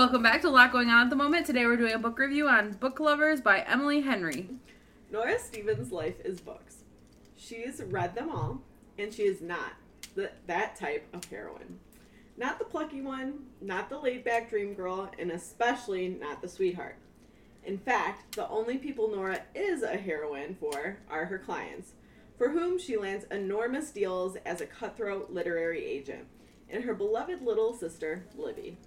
Welcome back to a lot going on at the moment. Today we're doing a book review on Book Lovers by Emily Henry. Nora Stevens' life is books. She's read them all, and she is not the, that type of heroine. Not the plucky one, not the laid back dream girl, and especially not the sweetheart. In fact, the only people Nora is a heroine for are her clients, for whom she lands enormous deals as a cutthroat literary agent, and her beloved little sister, Libby.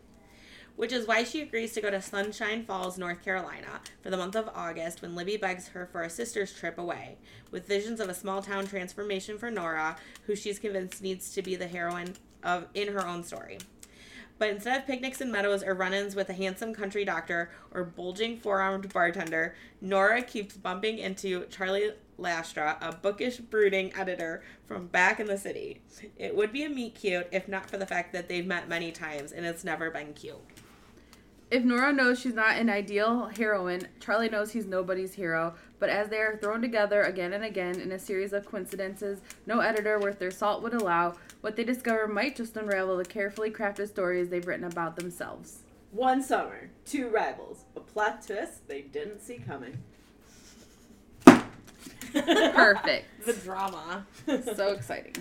Which is why she agrees to go to Sunshine Falls, North Carolina for the month of August when Libby begs her for a sister's trip away, with visions of a small town transformation for Nora, who she's convinced needs to be the heroine of in her own story. But instead of picnics and meadows or run ins with a handsome country doctor or bulging four armed bartender, Nora keeps bumping into Charlie Lastra, a bookish, brooding editor from back in the city. It would be a meet cute if not for the fact that they've met many times and it's never been cute. If Nora knows she's not an ideal heroine, Charlie knows he's nobody's hero. But as they are thrown together again and again in a series of coincidences no editor worth their salt would allow, what they discover might just unravel the carefully crafted stories they've written about themselves. One summer, two rivals, a plot twist they didn't see coming. Perfect. The drama. so exciting.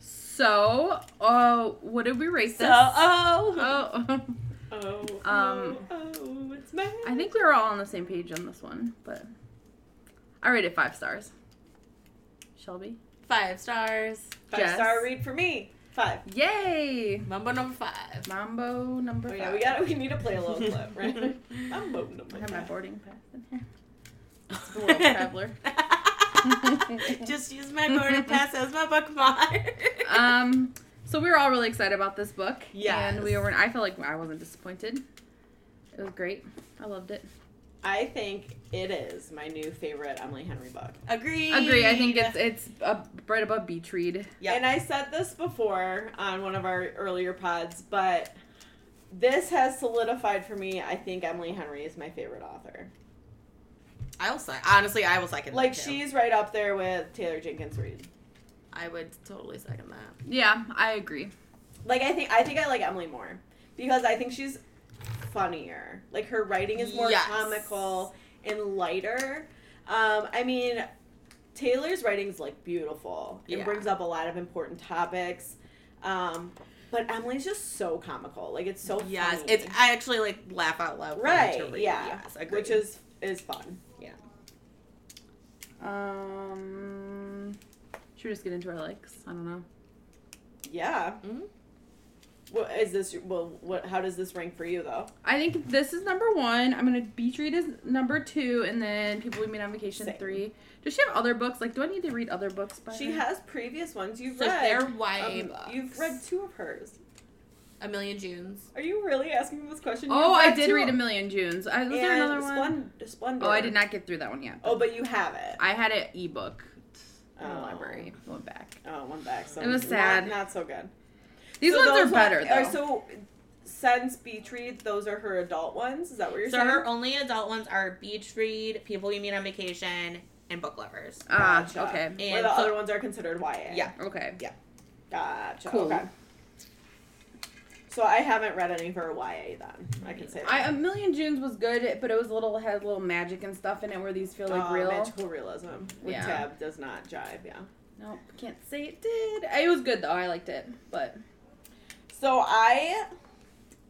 So, uh, what did we rate So, this? oh. oh, Oh, Um, oh, oh, it's magic. I think we were all on the same page on this one, but I rated five stars. Shelby, Five stars. five Jess. star read for me. Five. yay! Mambo number five. Mambo number Oh five. yeah, we got. We need to play a little clip, right? I'm voting number I have my boarding pass in here. The World Traveler. Just use my boarding pass as my bookmark. Um, so we were all really excited about this book. Yeah. And we were. I felt like I wasn't disappointed. It was great. I loved it. I think it is my new favorite Emily Henry book. Agree. Agree. I think it's it's uh, right above Beach Read. Yep. And I said this before on one of our earlier pods, but this has solidified for me. I think Emily Henry is my favorite author. I will say honestly, I will second. Like that too. she's right up there with Taylor Jenkins Reid. I would totally second that. Yeah, I agree. Like I think I think I like Emily more because I think she's funnier. Like her writing is more Yes. comical and lighter. Um, I mean, Taylor's writing is like beautiful. It Yeah. brings up a lot of important topics. Um, but Emily's just so comical. Like it's so yes, funny. it's I actually like laugh out loud. for me right. To. Yeah, Yes, agreed. which is is fun. Yeah. Um, should we just get into our likes? I don't know. Yeah. Mhm. What is this? Well, what? How does this rank for you though? I think this is number one. I'm gonna Beach Read is number two, and then People We Meet on Vacation Same. three. Does she have other books? Like, do I need to read other books by She her? has previous ones. You've So read. they're YA um, books. You've read two of hers. a million Junes. Are you really asking this question? Oh, You've I did read a million Junes. I, was and there another one? Splend- Splendor. Oh, I did not get through that one yet. Oh, but you have it. I had an ebook in the Oh. library. One back. Oh, one back. So It was sad. Not, so good. These So ones are better one- though. Are, so, since Beach Read, those are her adult ones. Is that what you're So saying? So her only adult ones are Beach Read, People You Meet on Vacation, and Book Lovers. ah, Gotcha. okay. Where And the so- other ones are considered YA. Yeah. Okay. Yeah. Gotcha. Cool. Okay. So I haven't read any for YA then. I can say that. I, a million Junes was good, but it was a little had a little magic and stuff in it where these feel like Uh, real. magical realism with Yeah. Tabb does not jive. Yeah. Nope, can't say it did. It was good though. I liked it, but So I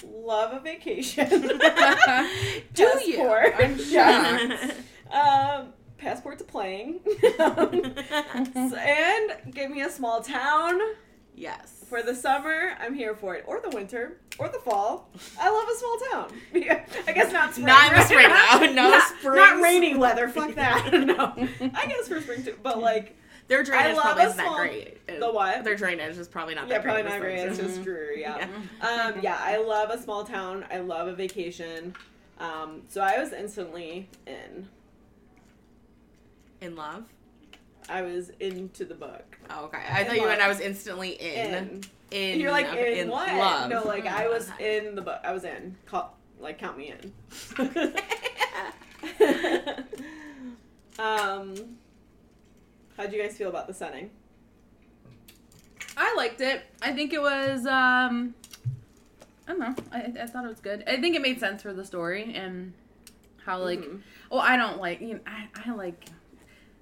love a vacation. do you? I'm shocked. um, passport to playing. and give me a small town yes. For the summer. I'm here for it, or the winter, or the fall. I love a small town. Yeah, I guess not spring. Not right? spring. No not, spring. Not rainy weather. Fuck that. no. I guess for spring too, but like Their drainage probably isn't that great. The what? Their drainage is probably not yeah, that probably great. not great. It's Mhm. just dreary. Yeah. Yeah. Um, yeah, I love a small town. I love a vacation. Um, so I was instantly in. In love. I was into the book. Oh, okay. I In thought you meant I was instantly in. In. In. You're like okay, in, what? Love. No, like I was in the book. I was in. Call, like count me in. um, how'd you guys feel about the setting? I liked it. I think it was. um I don't know. I, I thought it was good. I think it made sense for the story and how like. Mhm. Well, I don't like. You know, I I like.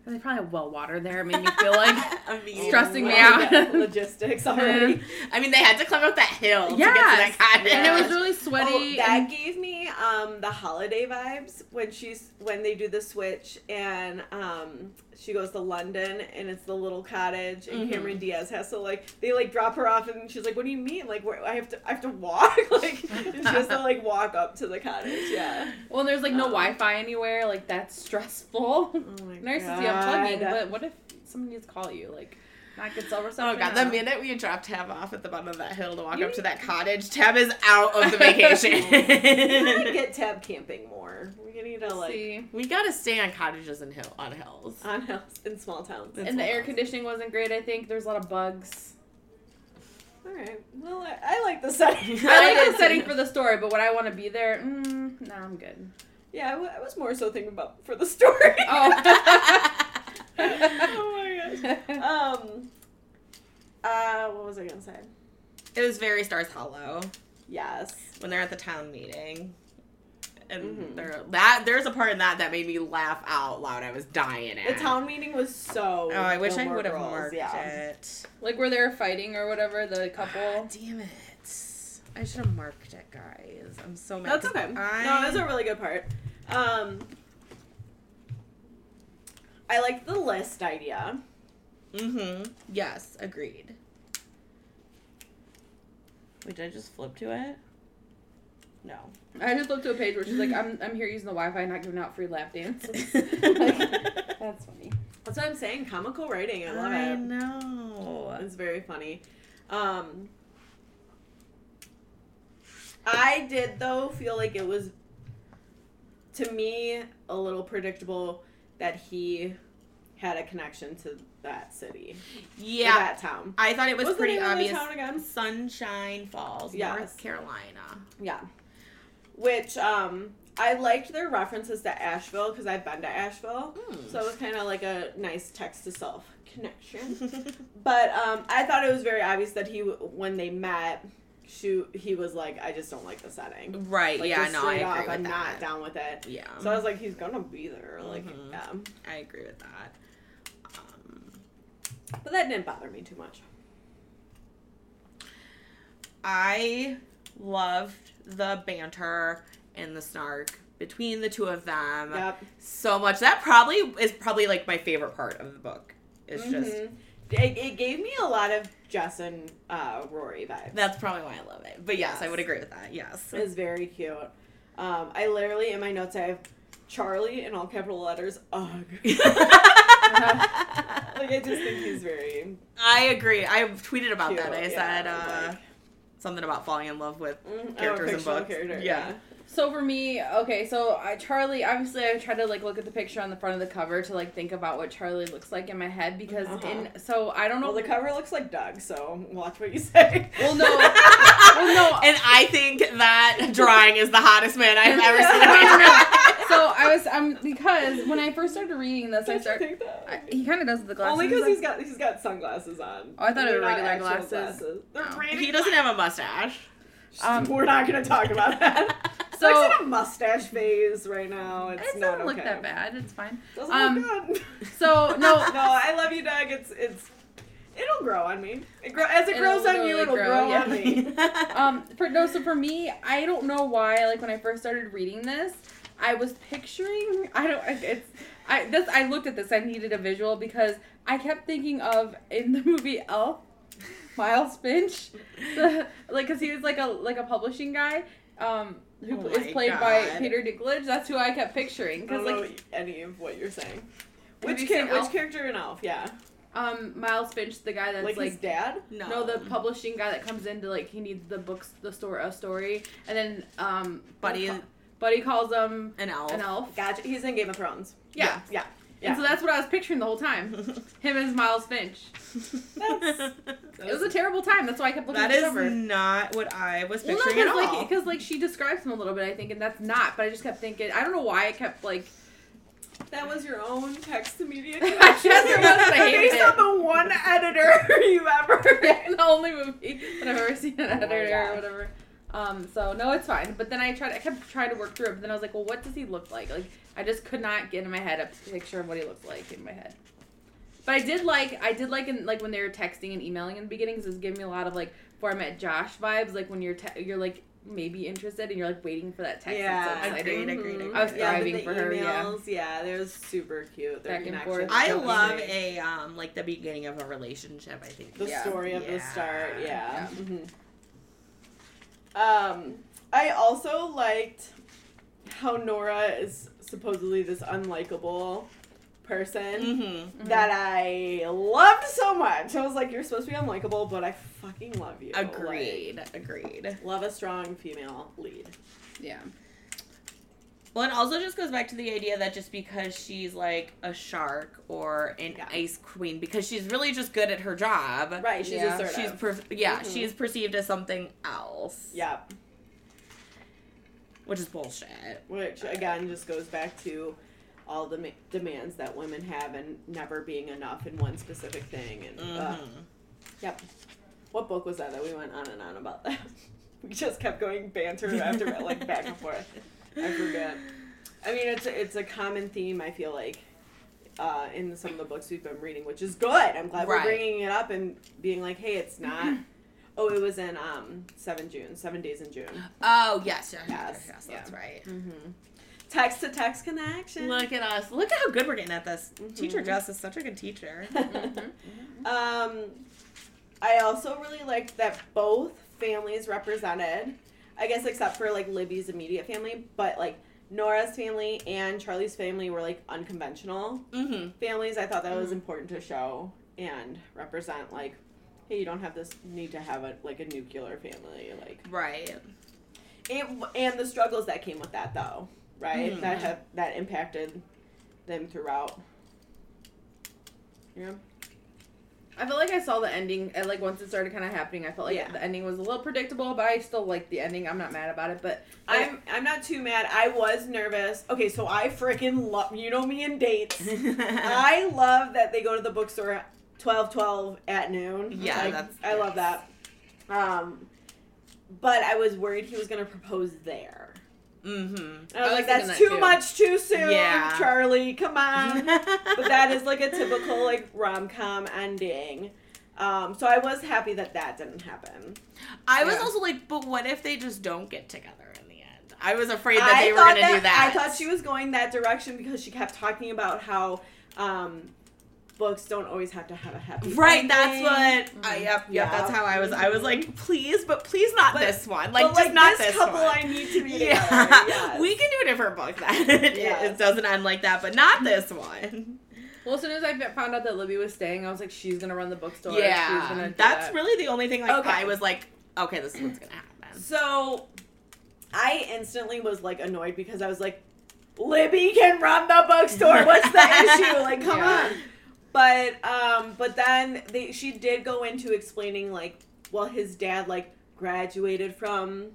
They probably have well water there. It made me feel like. I mean, Stressing me out. Logistics already. I mean, they had to climb up that hill to get to that cottage. and it was Yeah. really Oh, sweaty. that and- gave me um, the holiday vibes when she's when they do the switch and um, she goes to London and it's the little cottage and Mhm. Cameron Diaz has to like they like drop her off and she's like, "What do you mean? Like where I have to I have to walk like she has to like walk up to the cottage." Yeah. well, there's like no Um, Wi-Fi anywhere. Like that's stressful. Oh my nice to see unplugging, but what if somebody needs to call you? Like, not get cell Oh reception. god, I the minute we dropped Tabb off at the bottom of that hill to walk You up to that cottage, Tabb is out of the vacation. we gotta get Tabb camping more. We need to like See. we gotta stay on cottages and hill on hills. on hills in small towns. In And the air towns. conditioning wasn't great. I think there's a lot of bugs. All right. Well, I, I like the setting. I like the setting for the story, but would I want to be there? Mm, no, I'm good. Yeah, I, w- I was more so thinking about for the story. Oh. oh my gosh. Um. Uh, what was I gonna say? It was very Stars Hollow Yes. when they're at the town meeting. And Mhm. there that there's a part in that that made me laugh out loud. I was dying The town meeting was so. Oh, I wish I would have marked yeah. it. like where they were fighting or whatever, the couple. Damn it. I should have marked it, guys. I'm so mad. That's 'cause okay. I, No, that's a really good part. Um. I like the list idea. Mm-hmm. Yes, agreed. Wait, did I just flip to it? No. I just looked to a page where she's like, "I'm I'm here using the Wi-Fi, not giving out free lap dances." That's funny. That's what I'm saying. Comical writing. I love I it. know. It's very funny. Um, I did though feel like it was to me a little predictable that he had a connection to that city, Yeah, that town. I thought it was What's pretty name of the obvious. town again? Sunshine Falls, Yes. North Carolina. Yeah, which um, I liked their references to Asheville because I've been to Asheville, so it was kind of like a nice text to self connection. But um, I thought it was very obvious that he, when they met, shoot, he was like, I just don't like the setting. right? Like, yeah, no, I agree off, with I'm that. not down with it. Yeah, So I was like, he's gonna be there. Like, Mhm. yeah. I agree with that. But that didn't bother me too much. I loved the banter and the snark between the two of them Yep. so much. That probably is probably like my favorite part of the book. It's just Mhm. It, it gave me a lot of Jess and uh, Rory vibes. that's probably why I love it. But yes, I would agree with that. Yes. It's very cute. Um, I literally in my notes I have Charlie in all capital letters. Ugh. like I just think he's very I agree. I tweeted about cute. that. I yeah, said uh, like, something about falling in love with mm, characters oh, in books. character, Yeah. So for me, okay, so I Charlie obviously I tried to like look at the picture on the front of the cover to like think about what Charlie looks like in my head because Uh-huh. in so I don't know Well, the cover looks like Doug, so watch what you say. Well, no. Well, no. and I think that drawing is the hottest man I've ever seen. in my life. So I was um because when I first started reading this, I Don't you started. I, he kind of does the glasses. Only because he's got he's got sunglasses on. Oh, I thought it They're were not regular actual glasses. They're Oh. reading He doesn't have a mustache. Um, We're not gonna talk about that. So- So in a mustache phase right now. It's it not doesn't look okay. that bad. It's fine. Doesn't Um, look good. So no. no, I love you, Doug. It's it's it'll grow on me. It grow as it It'll grows on you. It'll grow, grow, yeah. on me. Um, for no, so for me, I don't know why. Like when I first started reading this, I was picturing. I don't. I- It's. I this. I looked at this. I needed a visual because I kept thinking of in the movie Elf, Miles Finch, the, like because he was like a like a publishing guy. Um, who Oh is my played by God. Peter Dinklage. That's who I kept picturing because don't like know any of what you're saying. Which you char- which Elf? character in Elf? Yeah. Um, Miles Finch, the guy that's like, like, his dad. No. no, the publishing guy that comes in to like he needs the books, the store, a story, and then um, Buddy Buddy calls him an elf. an elf. Gotcha. He's in Game of Thrones. Yeah. Yeah. And so that's what I was picturing the whole time. Him as Miles Finch. That's- It was a terrible time. That's why I kept looking that at is the not what I was Well, no, picturing because at all. like, because like she describes him a little bit, I think, and that's not. But I just kept thinking, I don't know why I kept like, That was your own text to media I connection. guess it was, but I hated Based it. on the one editor you ever. the only movie that I've ever seen an Oh editor or whatever. Um, so no, it's fine. But then I tried, I kept trying to work through it. But then I was like, well, what does he look like? Like, I just could not get in my head a picture of what he looks like in my head. But I did like, I did like, in like when they were texting and emailing in the beginnings, it was giving me a lot of like before I met Josh vibes. Like when you're, te- you're like maybe interested and you're like waiting for that text. Yeah, It's so exciting. agreed, agreed, agreed. I was yeah, thriving the for her, yeah. emails, yeah, they're super cute. Their Back and forth. I love great. a um like the beginning of a relationship. I think the Yeah. story of the start. Yeah. Yeah. Um, I also liked how Nora is supposedly this unlikable person Mm-hmm. that I loved so much. I was like, you're supposed to be unlikable, but I fucking love you. Agreed. Agreed. Love a strong female lead. Yeah. Well, it also just goes back to the idea that just because she's like a shark or an Yeah. ice queen, because she's really just good at her job, Right, she's Yeah. assertive. she's per- yeah, Mhm. she's perceived as something else. Yep. which is bullshit. Which again just goes back to all the ma- demands that women have and never being enough in one specific thing. And uh, Mhm. yep, what book was that that we went on and on about that? we just kept going banter after like back and forth. I forget. I mean, it's a, it's a common theme. I feel like. Uh, in some of the books we've been reading, which is good. I'm glad Right. we're bringing it up and being like, "Hey, it's not." oh, it was in um seven June, seven days in June. Oh yes, yes, yes, Yes, yes, yeah. that's right. Mm-hmm. Text to text connection. Look at us. Look at how good we're getting at this. Teacher Mhm. Jess is such a good teacher. Mm-hmm. Um, I also really liked that both families represented. I guess except for like Libby's immediate family, but like Nora's family and Charlie's family were like unconventional mm-hmm. families. I thought that was Mhm. important to show and represent. Like, hey, you don't have this need to have a like a nuclear family. Like, Right. and, and the struggles that came with that though, right? Mhm. That have that impacted them throughout. Yeah. I felt like I saw the ending, and like once it started kind of happening, I felt like Yeah. the ending was a little predictable, but I still like the ending. I'm not mad about it, but I'm I'm not too mad. I was nervous. Okay, so I freaking love you know me and dates. I love that they go to the bookstore twelve twelve at noon. Yeah, Like, that's I love that. Um, but I was worried he was gonna propose there. Mm-hmm. I was I was like, that's that too too. much too soon, Yeah. Charlie. Come on. but that is like a typical like rom com ending. Um, so I was happy that that didn't happen. I was Yeah. also like, but what if they just don't get together in the end? I was afraid that I they were gonna do that. I thought she was going that direction because she kept talking about how um, books don't always have to have a happy Right, ending. that's what. Mm-hmm. I, yep, yep. Yeah. That's how I was. I was like, please, but please not But- this one. Like, but, just not this, this couple one. I need to be yeah. Yes. we can do a different book that it, Yes. it doesn't end like that, but not this one. well, as soon as I found out that Libby was staying, I was like, she's gonna run the bookstore. she's yeah, gonna that's that. really the only thing. Like, Okay. I was like, okay, this is what's gonna happen. So I instantly was like annoyed because I was like, Libby can run the bookstore. What's the issue? Like, come Yeah. on. But um, but then they she did go into explaining like, well, his dad like graduated from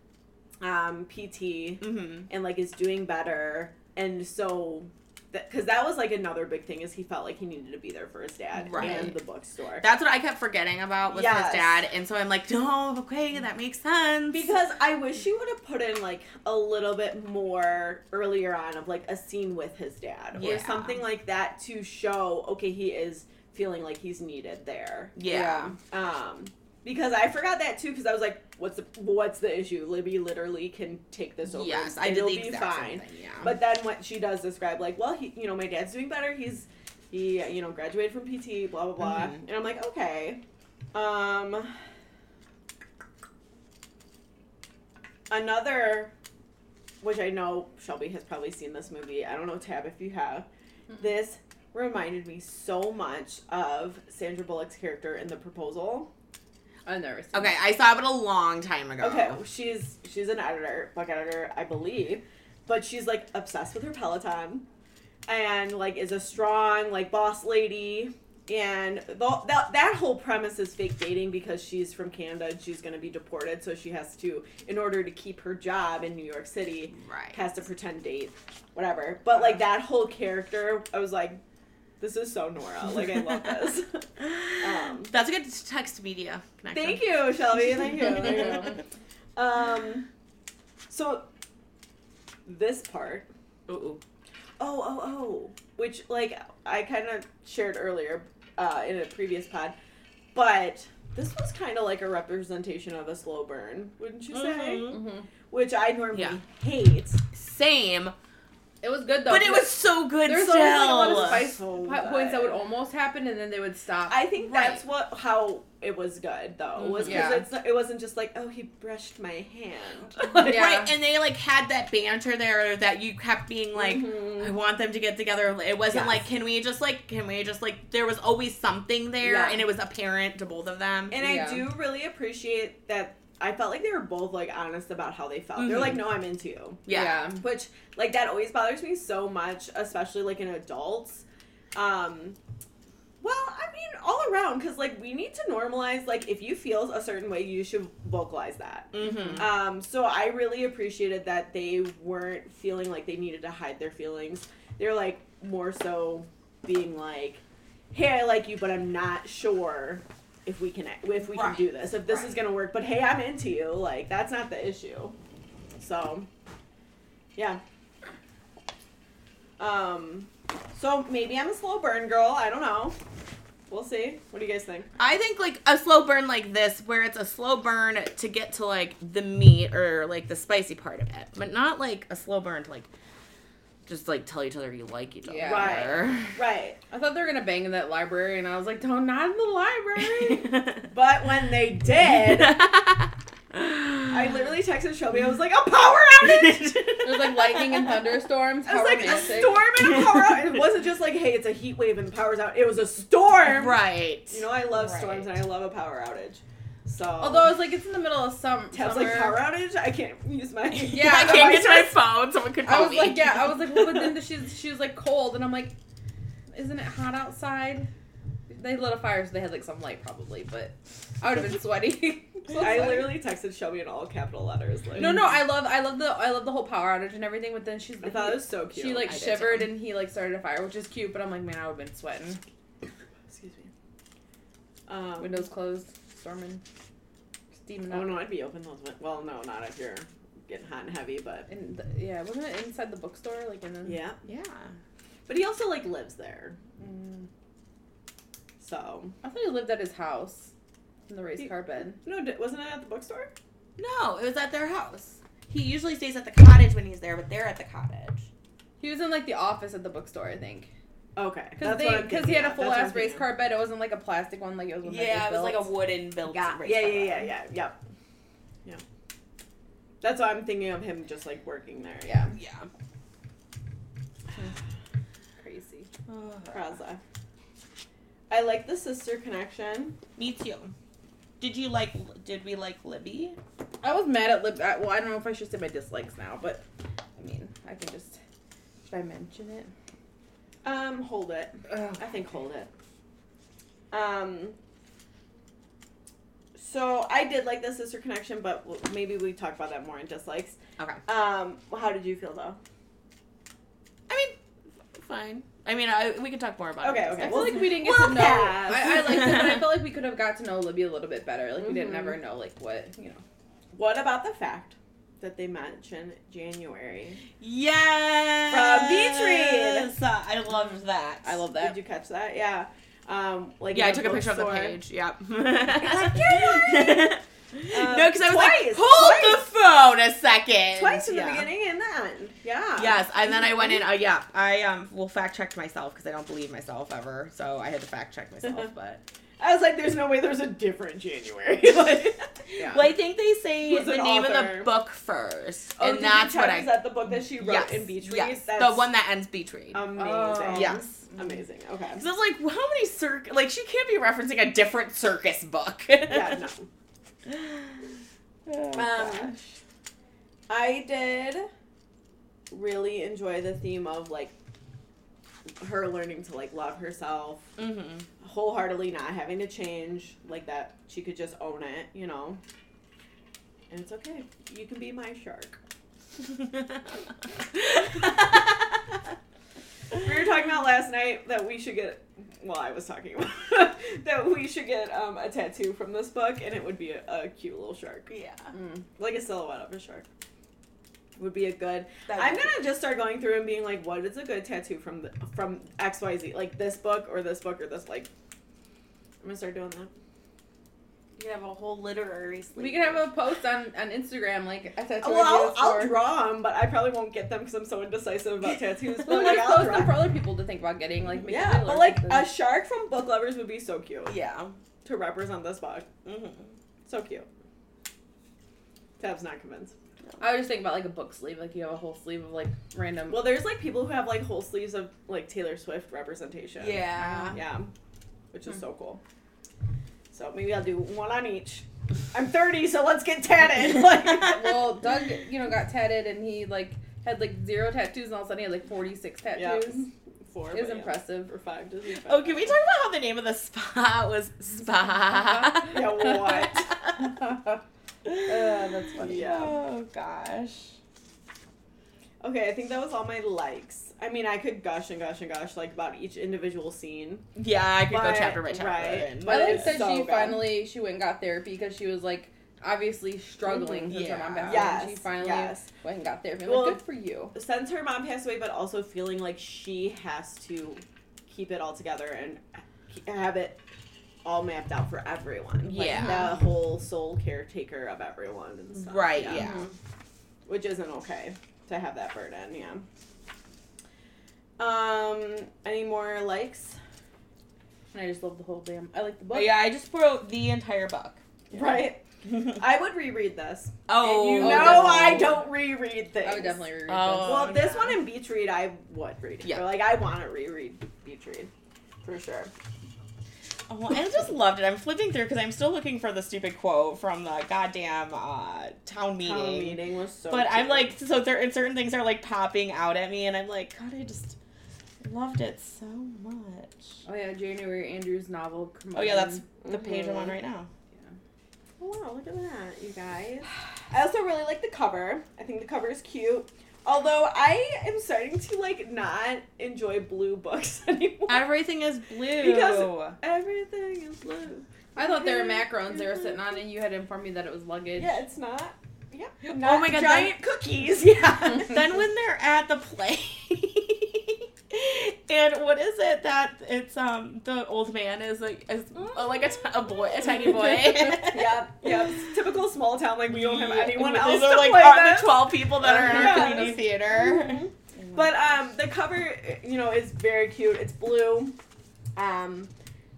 um PT Mm-hmm. and like is doing better, and so. Because that was like another big thing is he felt like he needed to be there for his dad Right. and the bookstore. That's what I kept forgetting about with Yes. his dad, and so I'm like, no, okay, that makes sense. Because I wish you would have put in like a little bit more earlier on of like a scene with his dad or something like that to show okay he is feeling like he's needed there. yeah. Um because I forgot that too because I was like what's the what's the issue? Libby literally can take this over. Yes, I did it'll the be fine. thing. Yeah. But then what she does describe like well he you know my dad's doing better he's he you know graduated from PT blah blah blah Mhm. and I'm like okay um another which I know Shelby has probably seen this movie I don't know Tabb if you have Mm-mm. this reminded me so much of Sandra Bullock's character in The Proposal. I've never seen. Okay, I saw it a long time ago. Okay, she's she's an editor, book editor, I believe, but she's like obsessed with her Peloton, and like is a strong like boss lady. And the, that that whole premise is fake dating because she's from Canada and she's going to be deported, so she has to, in order to keep her job in New York City, Right. has to pretend date, whatever. But like uh-huh. that whole character, I was like, this is so Nora. Like I love this. Um, That's a good text media connection. Thank you, Shelby. Thank you. Thank you. Um, so this part, Ooh, oh, oh, oh, which like I kind of shared earlier uh, in a previous pod, but this was kind of like a representation of a slow burn, wouldn't you say? Mhm. hmm Which I normally Yeah. hate. Same, It was good though. but it was so good There's still. always like a lot of spice So po- points that would almost happen and then they would stop. I think Right. that's what how it was good though was Mhm. because Yeah. it wasn't just like oh he brushed my hand. Yeah. Right, and they like had that banter there that you kept being like, Mhm. I want them to get together. It wasn't Yes. like, can we just like, can we just like, there was always something there, Yeah. and it was apparent to both of them. And Yeah. I do really appreciate that. I felt like they were both like honest about how they felt. They're Mhm. like, "No, I'm into you," yeah. which like that always bothers me so much, especially like in adults. Um, well, I mean, all around because like we need to normalize like if you feel a certain way, you should vocalize that. Mm-hmm. Um, so I really appreciated that they weren't feeling like they needed to hide their feelings. They're like more so being like, "Hey, I like you, but I'm not sure if we can if we Right. can do this. If this is gonna work. But hey, I'm into you. Like that's not the issue. So, yeah. Um, so maybe I'm a slow burn girl. I don't know. We'll see. What do you guys think? I think like a slow burn like this, where it's a slow burn to get to like the meat or like the spicy part of it, but not like a slow burn to like just like tell each other you like each other. Yeah. Right. Right. I thought they were gonna bang in that library, and I was like, "No, not in the library." But when they did. I literally texted Shelby. I was like, a power outage. It was like lightning and thunderstorms. It was like romantic. a storm and a power outage. It wasn't just like, hey, it's a heat wave and the power's out. It was a storm. right. You know, I love Right. storms and I love a power outage. So. Although I was like, it's in the middle of some Tabb's summer. like power outage. I can't use my. Yeah, I can't get to my phone. Someone could I was me. like, yeah, I was like, well, but then she's she was like cold, and I'm like, isn't it hot outside? They lit a fire, so they had like some light probably, but I would have been sweaty. So I sweaty. literally texted Shelby in all capital letters. Like, No, no, I love, I love the, I love the whole power outage and everything. But then she's, I thought it was so cute. she like I shivered and he like started a fire, which is cute. But I'm like, man, I would have been sweating. Excuse me. Um, Windows closed, storming, steaming Oh no, I'd be open those. win- Well, no, not if you're getting hot and heavy, but And the, yeah, wasn't it inside the bookstore? Like in the yeah. yeah. But he also like lives there, Mm, so I thought he lived at his house in the race He- car bed. no, di- wasn't it at the bookstore? No, it was at their house. He usually stays at the cottage when he's there, but they're at the cottage. He was in like the office at the bookstore, I think. Okay, Because they because he had a full That's what ass race car bed. It wasn't like a plastic one like it was when Yeah, it was like a wooden built. Yeah, race yeah, car. yeah, yeah, yeah, yeah. Yeah. That's why I'm thinking of him just like working there. yeah Yeah. crazy. Raza. I like the sister connection. Me too. Did you like? Did we like Libby? I was mad at Libby. Well, I don't know if I should say my dislikes now, but I mean I can just should I mention it? Um, hold it. Ugh. I think hold it. Um. So I did like the sister connection, but maybe we talk about that more in dislikes. Okay. Um, how did you feel though? I mean, fine. I mean, I, we could talk more about Okay, it. okay. I feel like we didn't get We'll to know. pass. I, I liked it, but I feel like we could have got to know Libby a little bit better. Like we didn't Mhm. ever know like what you know. What about the fact that they mentioned January? Yes. From Beach Read. I loved that. I love that. Did you catch that? Yeah. Um, like Yeah, I took a picture of the page. Yep. like, "January!" Um, no, because I was twice, like, hold twice. the phone a second. Twice in Yeah. the beginning and then. Yeah. Yes, and then I went in. Uh, yeah, I um well fact check myself because I don't believe myself ever, so I had to fact check myself. But I was like, "There's no way there's a different January." like, yeah. Well, I think they say Who's the an name of the book first, oh, and did you that's check? what I. Is that the book that she wrote yes, in Beach Read? yes, That's the one that ends Beach Read. amazing. Oh. yes. amazing. Okay. Because I was like, well, how many circus? Like, she can't be referencing a different circus book. Yeah, no. Oh, Um, gosh. I did really enjoy the theme of like her learning to like love herself Mhm. wholeheartedly, not having to change, like that she could just own it, you know. And it's okay. You can be my shark. We were talking about last night that we should get. Well, I was talking about that we should get um, a tattoo from this book, and it would be a, a cute little shark, yeah. Mm. like a silhouette of a shark. Would be a good. That'd I'm gonna just start going through and being like, what is a good tattoo from the, from X Y Z, like this book or this book or this like. I'm gonna start doing that. You could have a whole literary sleeve. We can have a post on, on Instagram, like a tattoo. Well, I'll, ideas I'll draw them, but I probably won't get them because I'm so indecisive about tattoos. But Well, like, I'll post draw. them for other people to think about getting. Like, make yeah, but like a shark from Book Lovers would be so cute Yeah. to represent this book. Mm-hmm. So cute. Tabb's not convinced. I was just thinking about like a book sleeve, like you have a whole sleeve of like random. Well, there's like people who have like whole sleeves of like Taylor Swift representation. Yeah. Yeah. Which is Hmm. so cool. So maybe I'll do one on each. I'm 30, so let's get tatted. Like, well, Doug, you know, got tatted and he like had like zero tattoos, and all of a sudden he had like 46 tattoos. Yeah. four. It was but yeah. impressive. Or five. Doesn't even Oh, can we talk about how the name of the spa was Spa? Yeah, what? Uh, that's funny. Yeah. Oh gosh. Okay, I think that was all my likes. I mean, I could gush and gush and gush like about each individual scene. Yeah, I could go chapter by chapter. right, but I like it's that so she good. finally she went and got therapy because she was like obviously struggling since her mom Yeah. passed away. Yes. and She finally yes. went and got therapy. Well, like, good for you. Since her mom passed away, but also feeling like she has to keep it all together and have it all mapped out for everyone. Like, Yeah. the whole sole caretaker of everyone and stuff. Right, yeah. Which isn't okay to have that burden, yeah. Um, any more likes? And I just love the whole damn. I like the book. But yeah, I just wrote the entire book. Right? I would reread this. oh, and you oh, know definitely. I don't reread things. I would definitely reread Oh. Well, this yeah. one in Beach Read, I would read it. Yeah. Or, like, I want to reread Beach Read. For sure. Oh, I just loved it. I'm flipping through because I'm still looking for the stupid quote from the goddamn uh, town meeting. Town meeting was so but I'm like, so there, and certain things are like popping out at me, and I'm like, God, I just loved it so much. Oh yeah, January Andrews novel. Come Oh yeah, that's the Mhm. page I'm on right now. Oh, wow, look at that, you guys. I also really like the cover. I think the cover is cute. Although I am starting to like not enjoy blue books anymore. Everything is blue. Because- Everything is blue. I thought there were macarons they were sitting on, and you had informed me that it was luggage. Yeah, it's not. Yeah. Oh my God, giant cookies. Yeah. then when they're at the play. And what is it that it's um the old man is like is uh, like a, t- a boy a tiny boy yep, yep. Typical small town. Like we don't have anyone else are to like are the 12 people that are in our Yes. community theater. But um, the cover, you know, is very cute. It's blue. Um,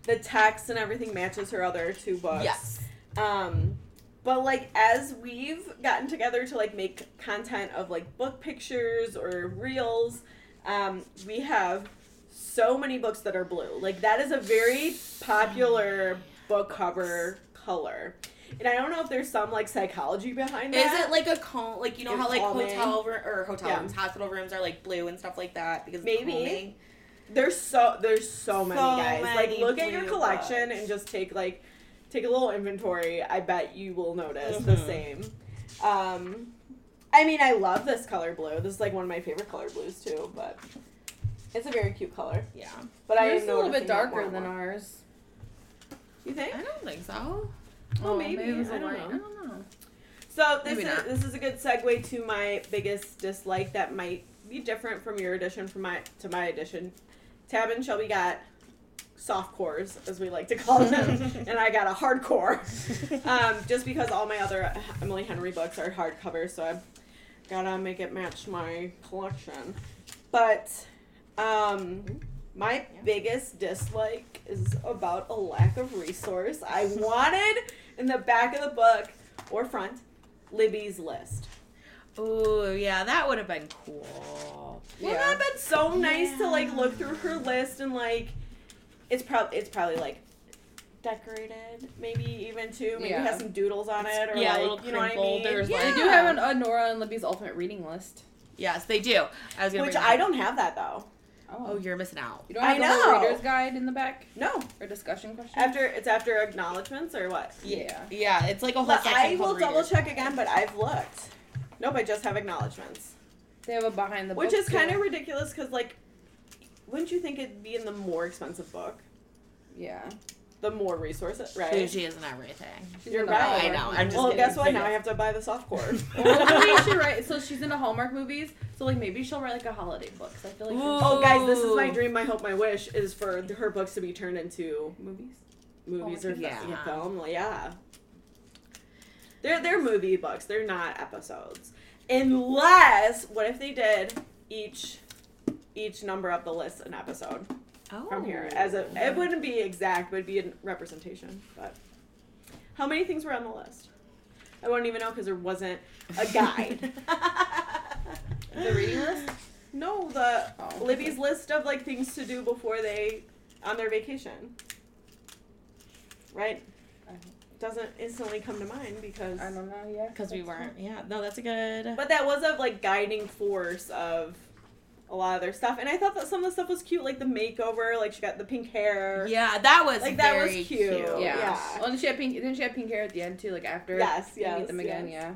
the text and everything matches her other two books. yes Um, but like as we've gotten together to like make content of like book pictures or reels, um, we have so many books that are blue. Like that is a very popular book cover color. And I don't know if there's some like psychology behind is that. it like a cal- like you know It's how like calming. hotel ro- or hotel Yeah. rooms hospital rooms are like blue and stuff like that because Maybe. calming? There's so there's so many guys. many like look at your collection books. and just take like take a little inventory. I bet you will notice the Mhm. same. Um I mean I love this color blue. This is like one of my favorite color blues too, but it's a very cute color. yeah But I Yours am is a little bit noticing more darker than more. ours. You think? I don't think so Oh, maybe. it was a I don't know. I don't know. So this Maybe is not. this is a good segue to my biggest dislike that might be different from your edition from my to my edition. Tab and Shelby got soft cores, as we like to call them, and I got a hardcore. um, just because all my other Emily Henry books are hardcover, so I gotta make it match my collection. But um, My biggest dislike is about a lack of resource. I wanted in the back of the book or front Libby's list. Oh yeah, that would have been cool. Wouldn't that have been so nice to like look through her list and like it's probably it's probably like decorated, maybe even too. Maybe Yeah. has some doodles on it or Yeah, a like little you know what I crinkled, mean. there's, yeah. like- They do have an, a Nora and Libby's ultimate reading list. Yes, they do. I was gonna which I don't have that though. Oh, oh, you're missing out. You don't I have the whole know. reader's guide in the back No, or discussion question. after it's after acknowledgments or what? yeah. Yeah, it's like a whole section I will double readers. check again, but I've looked. Nope, I just have acknowledgments. They have a behind the Which is kind of ridiculous because, like, wouldn't you think it'd be in the more expensive book? yeah. The more resources, right? Sushi isn't everything. She's You're right. Hallmark I know, I'm just well, movies. guess what? Now I have to buy the soft core. well, she write. So she's into Hallmark movies. So like maybe she'll write like a holiday book. 'cause I feel like oh, guys, this is my dream, my hope, my wish is for her books to be turned into movies. movies Oh, or yeah. yeah. film. Well, yeah. They're they're movie books. They're not episodes. Unless, what if they did each each number of the list an episode? Oh. from here oh. as a it wouldn't be exact but it'd be a representation but how many things were on the list i wouldn't even know because there wasn't a guide The reading list. no the Oh. libby's list of like things to do before they on their vacation right doesn't instantly come to mind because I don't know. Yeah. Because we weren't. Yeah, no, that's a good. but that was a like guiding force of a lot of their stuff and i thought that some of the stuff was cute like the makeover like she got the pink hair Yeah, that was Like, that was very cute. Yeah. Yeah. Well, and she had pink. Didn't she have pink hair at the end too? Like after. Yes, they yes, meet them again. yes. Yeah.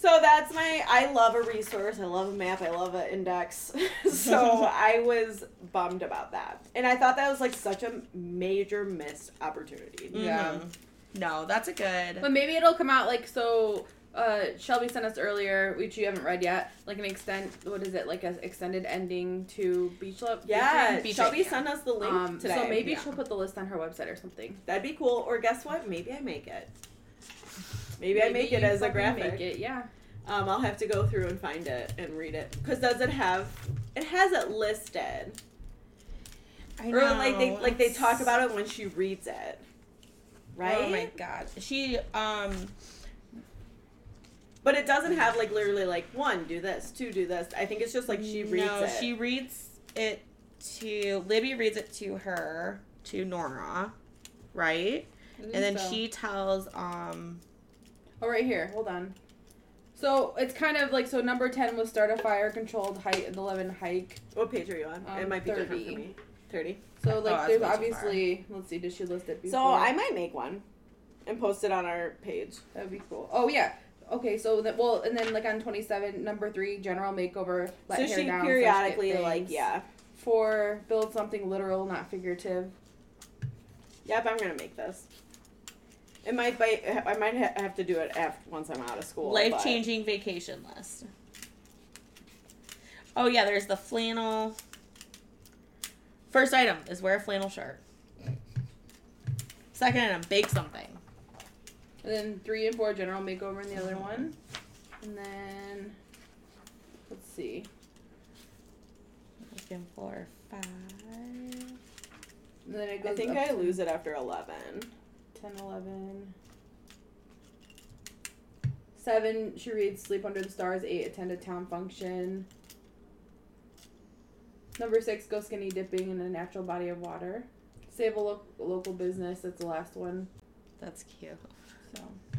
So that's my. I love a resource. I love a map. I love an index. so I was bummed about that, and I thought that was like such a major missed opportunity. Yeah. Mhm. No, that's a good. But maybe it'll come out like so. Uh, Shelby sent us earlier, which you haven't read yet, like an extent. What is it? Like an extended ending to Beach Love. Yeah, Beach Shelby Lake, yeah. sent us the link Um, today. so maybe Yeah. she'll put the list on her website or something. that'd be cool. Or guess what? Maybe I make it. Maybe, I make it as a graphic. Make it, yeah. Um, I'll have to go through and find it and read it. Cause does it have? It has it listed, I know. or like they like they talk about it when she reads it, right? Oh my god, she um. But it doesn't have like literally like one do this, two do this. I think it's just like she reads no, it. she reads it to Libby reads it to her to Nora, right? And then So- she tells um. Oh, right here. Hold on. So it's kind of like so. Number ten was start a fire controlled height and Eleven hike. what page are you on? it Um, might be different 30. for me. Thirty. So Oh, like that's there's obviously. Let's see. Did she list it before? So I might make one and post it on our page. That would be cool. Oh yeah. Okay. So that well, and then like on twenty seven, number three, general makeover. Let so hair she down, slash periodically get like yeah. Four, build something literal, not figurative. Yep, I'm gonna make this. It might bite. I might ha- have to do it after once I'm out of school. Life changing vacation list. Oh yeah, there's the flannel. First item is wear a flannel shirt. Second item, bake something. And then three and four, general makeover in the other uh-huh. one. And then let's see. Looking for five. And then it goes. I think I lose it after eleven. 10, 11. Seven, she reads Sleep Under the Stars. Eight, attend a town function. Number six, go skinny dipping in a natural body of water. Save a lo- local business. That's the last one. That's cute.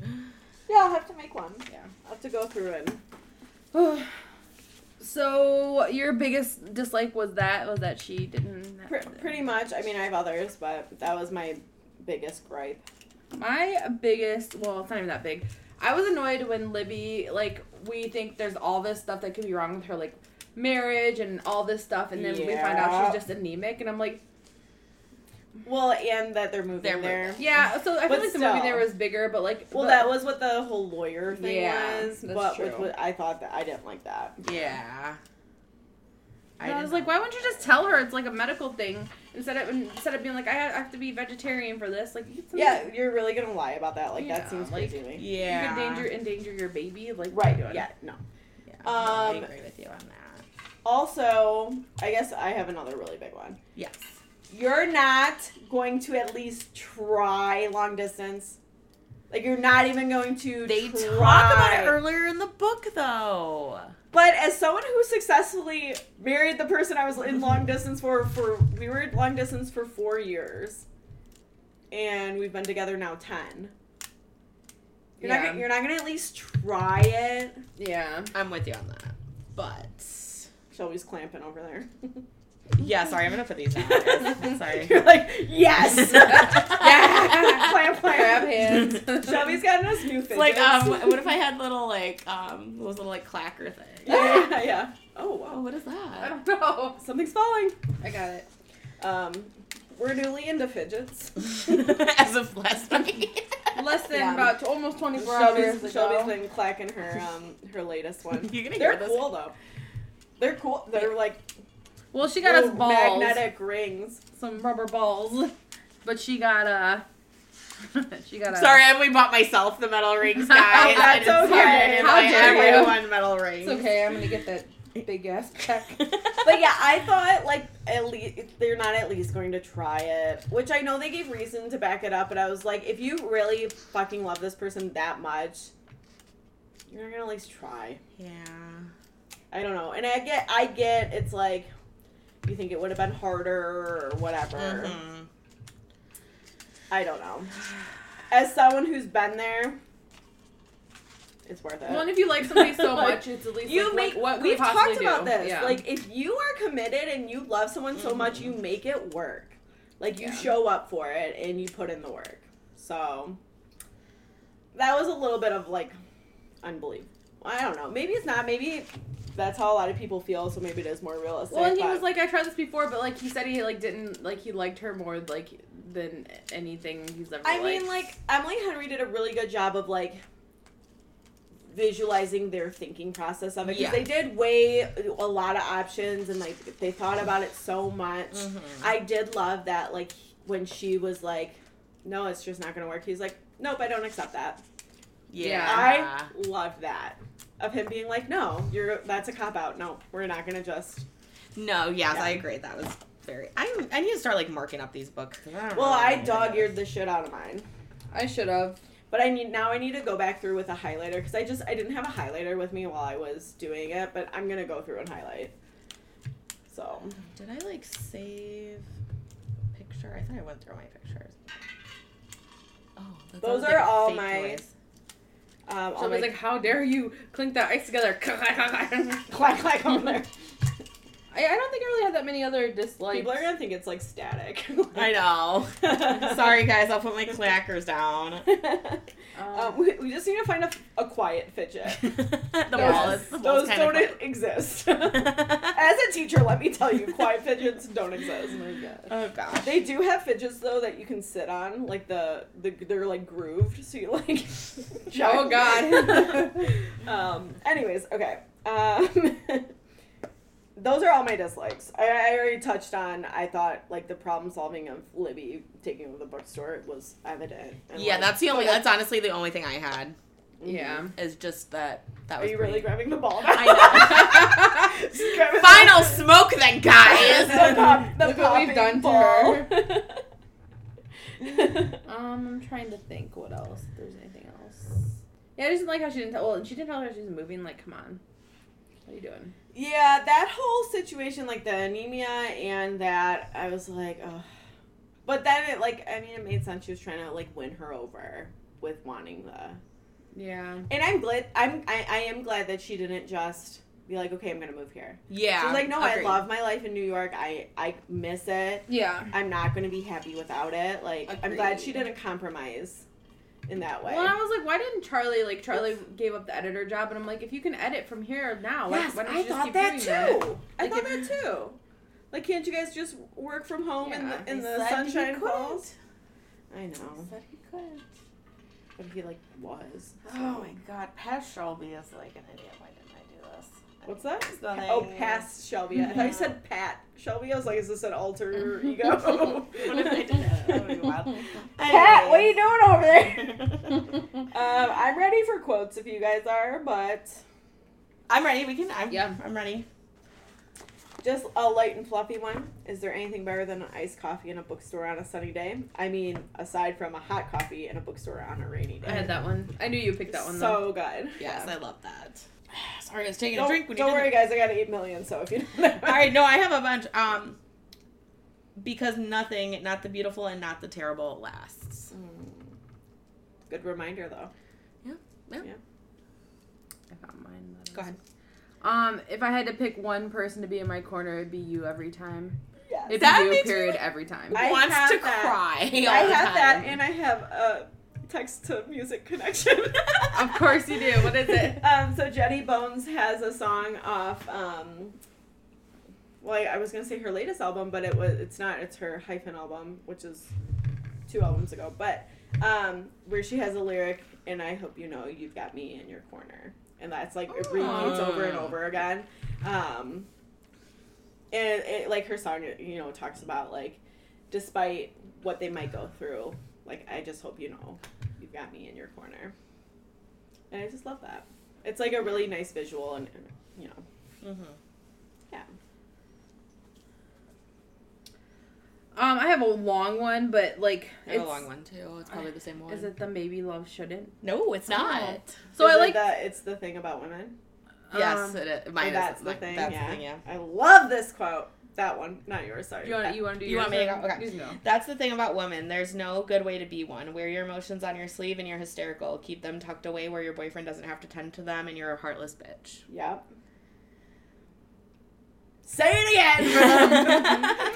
Yeah, I'll have to make one. yeah. I'll have to go through and so, your biggest dislike was that? Was that she didn't. Pr- pretty much. I mean, I have others, but that was my biggest gripe. My biggest, well, it's not even that big. I was annoyed when Libby, like, we think there's all this stuff that could be wrong with her, like marriage and all this stuff, and then we find out she's just anemic, and I'm like, Well, and that they're moving They're there. moving. yeah. So I feel But like the movie there was bigger, but like, Well, that was what the whole lawyer thing Yeah, was. that's but true. with what I thought that I didn't like that. Yeah. And I, was like, why wouldn't you just tell her it's like a medical thing instead of instead of being like, I have to be vegetarian for this? Like, Yeah, you're really gonna lie about that? Like Yeah, that seems like- crazy. Yeah. you could endanger endanger your baby. Like, Right? Yeah. No. Yeah, no, I Um, agree with you on that. Also, I guess I have another really big one. Yes. You're not going to at least try long distance. Like you're not even going to. They try. talk about it earlier in the book, though. But as someone who successfully married the person I was in long distance for, for we were in long distance for four years, and we've been together now ten. You're not Yeah. gonna, you're not gonna at least try it. Yeah. I'm with you on that. But Shelby's clamping over there. yeah, sorry, I'm gonna put these guys. sorry. You're like yes, yeah, clamp, clamp. hands. Shelby's got us new fidgets. Like um, what if I had little like um those little like clacker things? yeah, yeah, yeah. Oh Oh, wow, what is that? I don't know. something's falling. I got it. Um, we're newly into fidgets. As of last week. Less than Yeah. about t- almost 24 hours ago. Shelby's been clacking her um her latest one. You're gonna They're hear this. cool though. They're cool. They're like well, she got us balls. magnetic rings. Some rubber balls. But she got uh she got a Sorry, I only bought myself the metal rings, guys. That's okay. I didn't How buy dare you. everyone metal rings. It's okay, I'm gonna get that big ass check. But yeah, I thought like at least they're not at least going to try it, which I know they gave reason to back it up. But I was like, if you really fucking love this person that much, you're not gonna at least try. yeah. I don't know, and I get, I get, it's like you think it would have been harder or whatever. Mhm. I don't know. As someone who's been there, it's worth it. Well, and if you like somebody so Like, much, it's at least you like, make what, what we've we possibly talked about do? this Yeah. like if you are committed and you love someone so much you make it work like you Yeah. show up for it and you put in the work so that was a little bit of like unbelievable. i don't know maybe it's not maybe that's how a lot of people feel so maybe it is more realistic well, and he but- was like, I tried this before, but like he said, he like didn't like he liked her more like than anything he's ever. I mean, like Emily Henry did a really good job of like visualizing their thinking process of it because Yeah. they did weigh a lot of options and like they thought about it so much. Mhm. I did love that like when she was like, "No, it's just not gonna work." He's like, "Nope, I don't accept that." Yeah. I loved that of him being like, "No, you're that's a cop out. No, we're not gonna just." No, yes, Yeah. I agree. That was very. I I need to start like marking up these books. I Well, I anything dog eared the shit out of mine. I should have. But I need now I need to go back through with a highlighter because I just I didn't have a highlighter with me while I was doing it, but I'm gonna go through and highlight. So Did I like save a picture? I thought I went through my pictures. Oh, that Those sounds are like all fake my- noise. Um, I was make like, "How dare you clink that ice together?" I, clack clack over there. I don't think I really have that many other dislikes. People are gonna think it's like static. I know. Sorry, guys. I'll put my clackers down. Um, um, we, we just need to find a, a quiet fidget. the Those- wall is the Those don't of exist. As a teacher, let me tell you, quiet fidgets don't exist. oh my god. Oh gosh. They do have fidgets though that you can sit on, like the, the they're like grooved, so you like. Oh, God. um. Anyways, okay. Um. Those are all my dislikes. I, I already touched on. I thought like the problem solving of Libby taking over the bookstore was evident. Yeah, like, that's the only. but That's honestly the only thing I had. Yeah. Is just that. That Are was you pretty- really grabbing the ball? I know. Just grabbing the- Final smoke, then, the guys. pop, the Look what we've popping done to her. Um, I'm trying to think what else. If there's anything else. Yeah, I just didn't like how she didn't tell. Well, she didn't tell her she was moving. Like, come on. What are you doing? Yeah, that whole situation, like the anemia and that, I was like, oh. But then it, like, I mean, it made sense. She was trying to like win her over with wanting the. Yeah. And I'm glad. I'm. I, I am glad that she didn't just be like, okay, I'm gonna move here. Yeah. She's like, no, agreed. I love my life in New York. I I miss it. Yeah. I'm not gonna be happy without it. Like, I'm glad she didn't compromise in that way. Well, I was like, why didn't Charlie like Charlie gave up the editor job? And I'm like, if you can edit from here now, why, yes, why don't I you just thought keep that doing too. that? I Like, thought if- that too. Like, can't you guys just work from home in the in the sunshine falls? I know, He Said he could. but he like was. Oh my god, Pat Shelby is like an idiot. Why What's that? Nothing. Oh, past Shelby. I thought you said Pat Shelby. I was like, is this an alter ego? What if I did that? That would be wild. Pat, what are you doing over there? Um, I'm ready for quotes if you guys are, but I'm ready. We can. I'm, Yeah. I'm ready. Just a light and fluffy one. Is there anything better than an iced coffee in a bookstore on a sunny day? I mean, aside from a hot coffee in a bookstore on a rainy day. I had that one. I knew you picked that one So though. good. Yes, Yeah. I love that. Sorry, I was taking Don't, a drink when don't you worry, guys. I got eight million. So if you don't All right, no, I have a bunch. Um, because nothing, not the beautiful and not the terrible, lasts. Mm. Good reminder, though. Yeah. Yeah. I found mine. that Go is- ahead. Um, if I had to pick one person to be in my corner, it'd be you every time. Yes. It'd That be you, makes me- period, every time. I Wants to that. cry. I all the have that, and I have a text to music connection. Of course you do. What is it? Um, so Jetty Bones has a song off. Um, well, I, I was gonna say her latest album, but it was it's not. It's her hyphen album, which is two albums ago. But um, where she has a lyric, and I hope you know you've got me in your corner, and that's like it repeats over and Oh. over again. Um, and it, like her song, you know, talks about like, despite what they might go through, like I just hope you know you've got me in your corner. And I just love that. It's like a really nice visual, and, and you know, Mhm. yeah. Um, I have a long one, but like I have it's a long one too. It's probably the same one. Is it the maybe love shouldn't? No, it's not. So Is I it like that. it's the thing about women. Yes, Um, it is. Oh, Mine is. that's the mine- thing. That's yeah. the thing. Yeah. I love this quote. That one, not yours. Sorry. you want you want to do You yours want me to go? Okay. You can go. That's the thing about women. There's no good way to be one. Wear your emotions on your sleeve and you're hysterical. Keep them tucked away where your boyfriend doesn't have to tend to them and you're a heartless bitch. Yep. Say it again.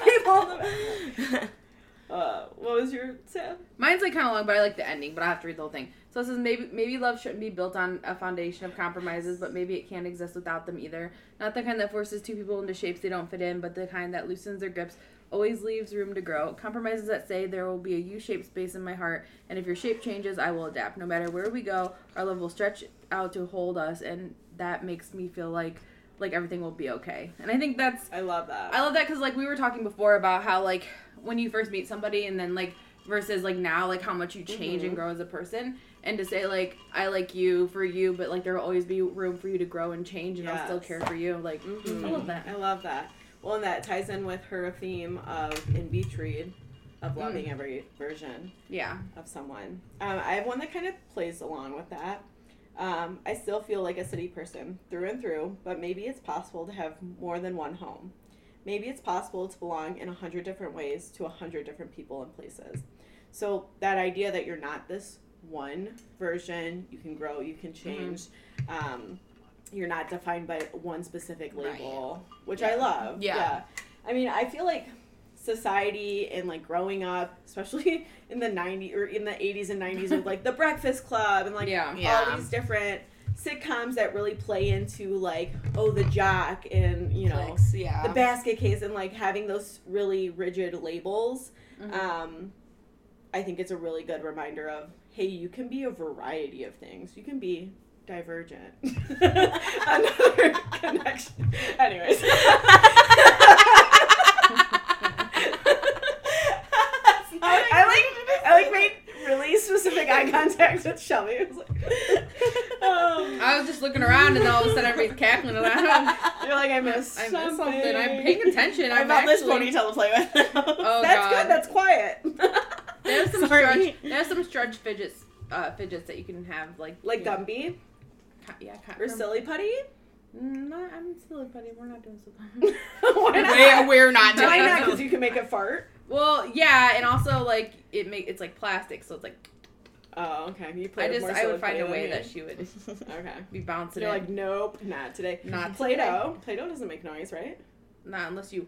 People. Uh, what was your Sam? Mine's like kind of long, but I like the ending. But I have to read the whole thing. So it says maybe maybe love shouldn't be built on a foundation of compromises, but maybe it can't exist without them either. Not the kind that forces two people into shapes they don't fit in, but the kind that loosens their grips, always leaves room to grow. Compromises that say there will be a U-shaped space in my heart, and if your shape changes, I will adapt. No matter where we go, our love will stretch out to hold us, and that makes me feel like like everything will be okay. And I think that's I love that. I love that because like we were talking before about how like when you first meet somebody and then like versus like now like how much you change and Mhm. grow as a person and to say like I like you for you but like there will always be room for you to grow and change and I'll still care for you like Mhm. I love that. I love that. Well, and that ties in with her theme of in beach read, of loving every version Yeah. of someone. Um, I have one that kind of plays along with that. Um, I still feel like a city person through and through, but maybe it's possible to have more than one home. Maybe it's possible to belong in a hundred different ways to a hundred different people and places. So that idea that you're not this one version, you can grow, you can change. Um, you're not defined by one specific label, which I love. Yeah. I mean, I feel like society and like growing up, especially in the 90s or in the 80s and 90s with like the Breakfast Club and like Yeah. Yeah. all these different sitcoms that really play into like oh the jock and you know Clicks, yeah. the basket case and like having those really rigid labels Mhm. um i think it's a really good reminder of hey you can be a variety of things you can be divergent another connection anyways I like I like made really specific eye contact with Shelby. I was like, um, I was just looking around and all of a sudden everybody's cackling and I you're like I missed I something. missed something. I'm paying attention. I I'm found this actually, ponytail to play with. Oh That's god. good. That's quiet. They have some Sorry. stretch. They have some stretch fidgets, uh, fidgets that you can have like like you know, Gumby yeah, or from- silly putty. Not, I'm silly buddy. We're not doing silly. Why not? we're, we're not doing Why not? that. Because you can make it fart. well, yeah, and also like it make it's like plastic, so it's like Oh, okay. You play I with just more I would find a way that she would Okay. be bouncing You're it. like, nope, not today. Not Play-Doh. Play-Doh doesn't make noise, right? not unless you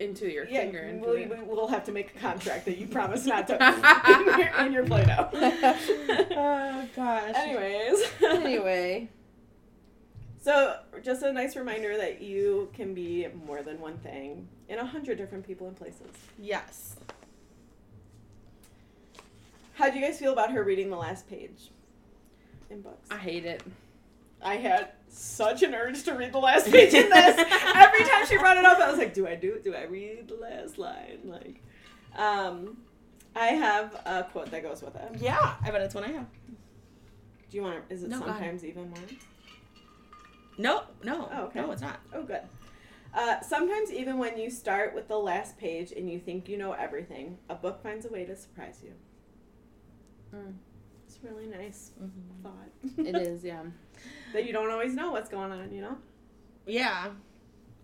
into your Yeah, finger. Into we'll, it. we'll have to make a contract that you promise not to in your, in your Play-Doh. oh gosh. Anyways. anyway, So, just a nice reminder that you can be more than one thing in a hundred different people and places. Yes. How do you guys feel about her reading the last page in books? I hate it. I had such an urge to read the last page in this. Every time she brought it up, I was like, "Do I do it? Do I read the last line?" Like, um, I have a quote that goes with it. Yeah, I bet it's one I have. Do you want to? Is it No, sometimes even more? No, no. Oh, okay. No, it's not. Oh, good. Uh, sometimes, even when you start with the last page and you think you know everything, a book finds a way to surprise you. Mm. It's really nice Mhm. thought. It is, yeah. that you don't always know what's going on, you know? Yeah.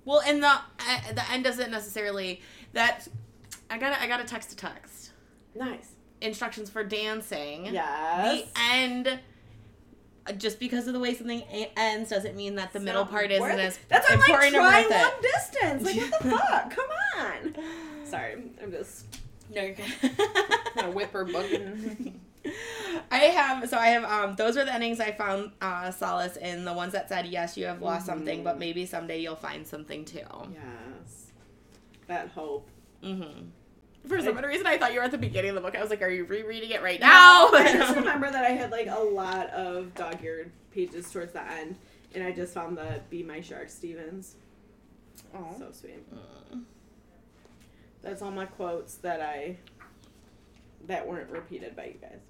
Well, and the uh, the end doesn't necessarily that. I got I got a text to text Nice. instructions for dancing. Yes. The end. uh, Just because of the way something ends doesn't mean that the It's middle part isn't as That's why I'm like, important or try worth long distance. Like, what the fuck? Come on. Sorry, I'm just. No, you're good. Whip her book and I have so I have um those are the endings I found uh solace in the ones that said yes you have lost something Mhm. but maybe someday you'll find something too. Yes. That hope. Mm-hmm. For some reason I thought you were at the beginning of the book. I was like, are you rereading it right now? I just remember that I had like a lot of dog eared pages towards the end, and I just found the Be My Shark Stevens. oh. So sweet. Mm. That's all my quotes that I. that weren't repeated by you guys.